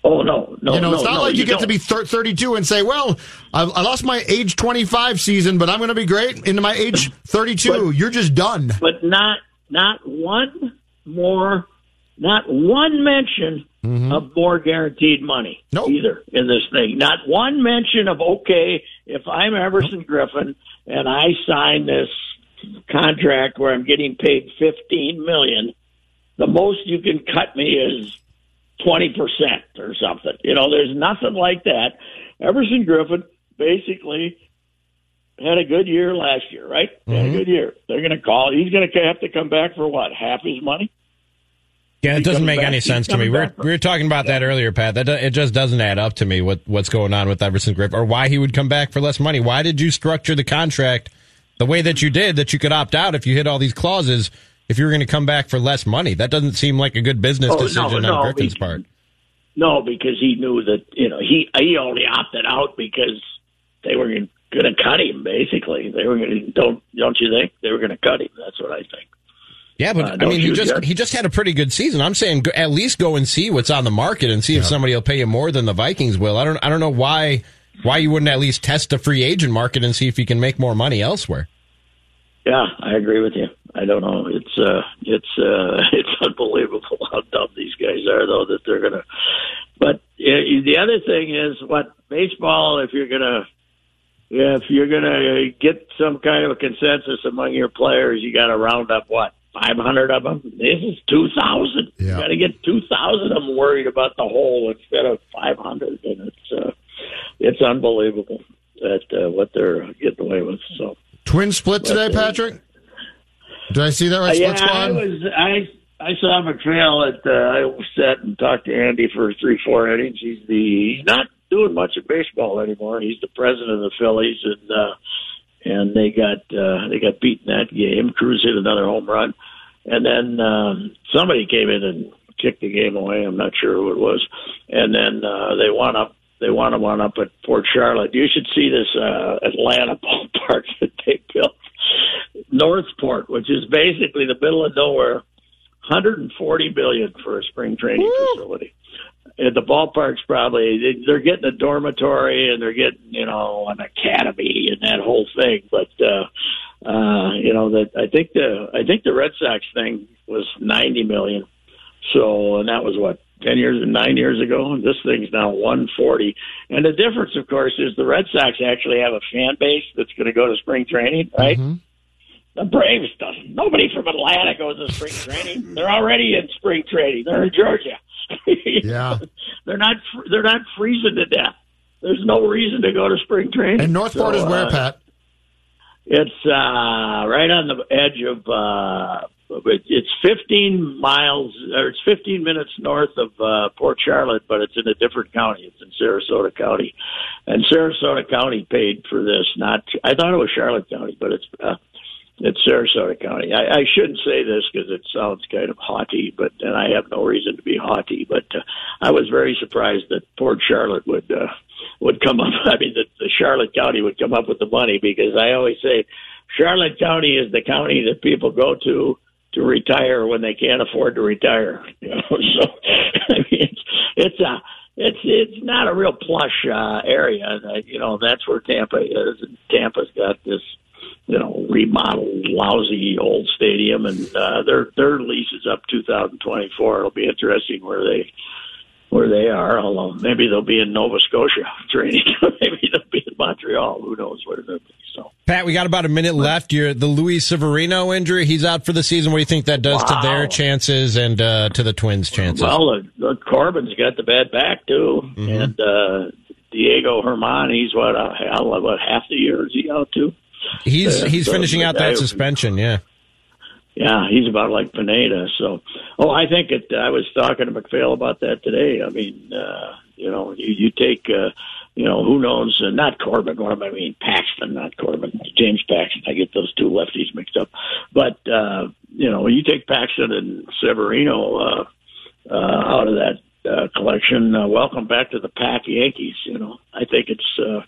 Oh no, no. you know, it's not no, like you, you get to don't. be thir- 32 and say, "Well, I, I lost my age 25 season, but I'm going to be great into my age *laughs* 32." You're just done. but not not one more, not one mention Mm-hmm. of more guaranteed money either in this thing. Not one mention of okay, if I'm Everson Griffen and I sign this contract where I'm getting paid 15 million, the most you can cut me is 20% or something. You know, there's nothing like that. Everson Griffen basically had a good year last year, right? Had a mm-hmm. good year. They're going to call. He's going to have to come back for what? Half his money? Yeah, it doesn't make back- any sense to me. We were, we were talking about that earlier, Pat. That it just doesn't add up to me. What what's going on with Everson Griffen, or why he would come back for less money? Why did you structure the contract the way that you did? That you could opt out if you hit all these clauses. If you were going to come back for less money, that doesn't seem like a good business Oh, decision no, on Griffen's we- part. No, because he knew that you know he he only opted out because they were going to cut him. Basically, they were going to don't don't you think they were going to cut him? That's what I think. Yeah, but Uh, I mean, he just Judd? he just had a pretty good season. I'm saying go, at least go and see what's on the market and see if somebody will pay you more than the Vikings will. I don't I don't know why why you wouldn't at least test the free agent market and see if you can make more money elsewhere. Yeah, I agree with you. I don't know. It's uh, it's uh, *laughs* it's unbelievable how dumb these guys are, though. That they're gonna. But uh, the other thing is, what baseball? If you're gonna, if you're gonna get some kind of a consensus among your players, you got to round up what 500 of them. This is 2,000. You got to get 2,000 of them worried about the whole instead of 500, and it's uh, it's unbelievable that uh, what they're getting away with. So. Twin split today, But, uh, Patrick. Did I see that right? Uh, yeah. I was. I I saw MacPhail at. Uh, I sat and talked to Andy for three, four innings. He's the. He's not doing much of baseball anymore. He's the president of the Phillies, and uh, and they got uh, they got beaten that game. Cruz hit another home run, and then um, somebody came in and kicked the game away. I'm not sure who it was, and then uh, they won up. They won them one up at Port Charlotte. You should see this uh, Atlanta *laughs* ballpark that they built. North Port, which is basically the middle of nowhere, 140 billion for a spring training facility. And the ballpark's probably they- they're getting a dormitory and they're getting you know an academy and that whole thing. But uh, uh, you know that I think the I think the Red Sox thing was 90 million. So and that was what ten years and nine years ago. And this thing's now 140. And the difference, of course, is the Red Sox actually have a fan base that's going to go to spring training, right? The Braves doesn't. Nobody from Atlanta goes to spring training. They're already in spring training. They're in Georgia. *laughs* yeah, they're not. They're not freezing to death. There's no reason to go to spring training. And North Port So, is where, uh, Pat? It's uh, right on the edge of. Uh, it's 15 miles, or it's 15 minutes north of uh, Port Charlotte, but it's in a different county. It's in Sarasota County, and Sarasota County paid for this. Not, I thought it was Charlotte County, but it's uh, it's Sarasota County. I, I shouldn't say this because it sounds kind of haughty, but and I have no reason to be haughty. But uh, I was very surprised that Port Charlotte would uh, would come up. *laughs* I mean, that the Charlotte County would come up with the money because I always say Charlotte County is the county that people go to to retire when they can't afford to retire. *laughs* You know, so *laughs* I mean, it's it's a it's it's not a real plush uh, area. Uh, you know, that's where Tampa is. Tampa's got this you know, remodeled, lousy old stadium, and uh, their their lease is up 2024. It'll be interesting where they where they are. Although maybe they'll be in Nova Scotia *laughs* training, *laughs* maybe they'll be in Montreal. Who knows where they'll be? So Pat, we got about a minute left. You're the Luis Severino injury. He's out for the season. What do you think that does Wow. to their chances and uh, to the Twins' chances? well, uh, the Corbin's got the bad back too, and uh, Diego Herman. He's what uh, what half the year is he out too? He's uh, he's finishing out that suspension. Yeah. Yeah, he's about like Pineda. So, oh, I think it. I was talking to MacPhail about that today. I mean, uh, you know, you, you take, uh, you know, who knows? Uh, not Corbin. What am I mean? Paxton, not Corbin. James Paxton. I get those two lefties mixed up. But uh, you know, you take Paxton and Severino uh, uh, out of that uh, collection. Uh, welcome back to the pack, Yankees. You know, I think it's. Uh,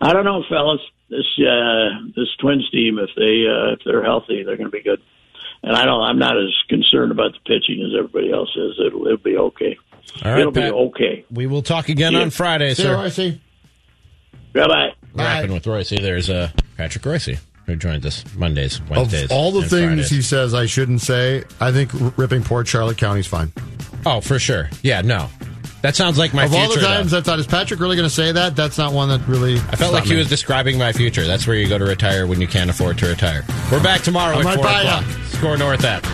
I don't know, fellas. This uh, this Twins team, if they uh, if they're healthy, they're going to be good. And I don't. I'm not as concerned about the pitching as everybody else is. It'll, it'll be okay. All right, it'll Pat. be okay. We will talk again Yeah. on Friday, See you, sir. Reusse. Bye bye. Rapping with Reusse. There's uh, Patrick Reusse who joined us Mondays, Wednesdays. Of all the and things Fridays. he says I shouldn't say, I think ripping poor Charlotte County's fine. Oh, for sure. Yeah, no. That sounds like my of future. all the though. times I thought, is Patrick really going to say that? That's not one that really. I felt like he was describing my future. That's where you go to retire when you can't afford to retire. We're back tomorrow I'm at right 4 by ya. o'clock. SKOR North app.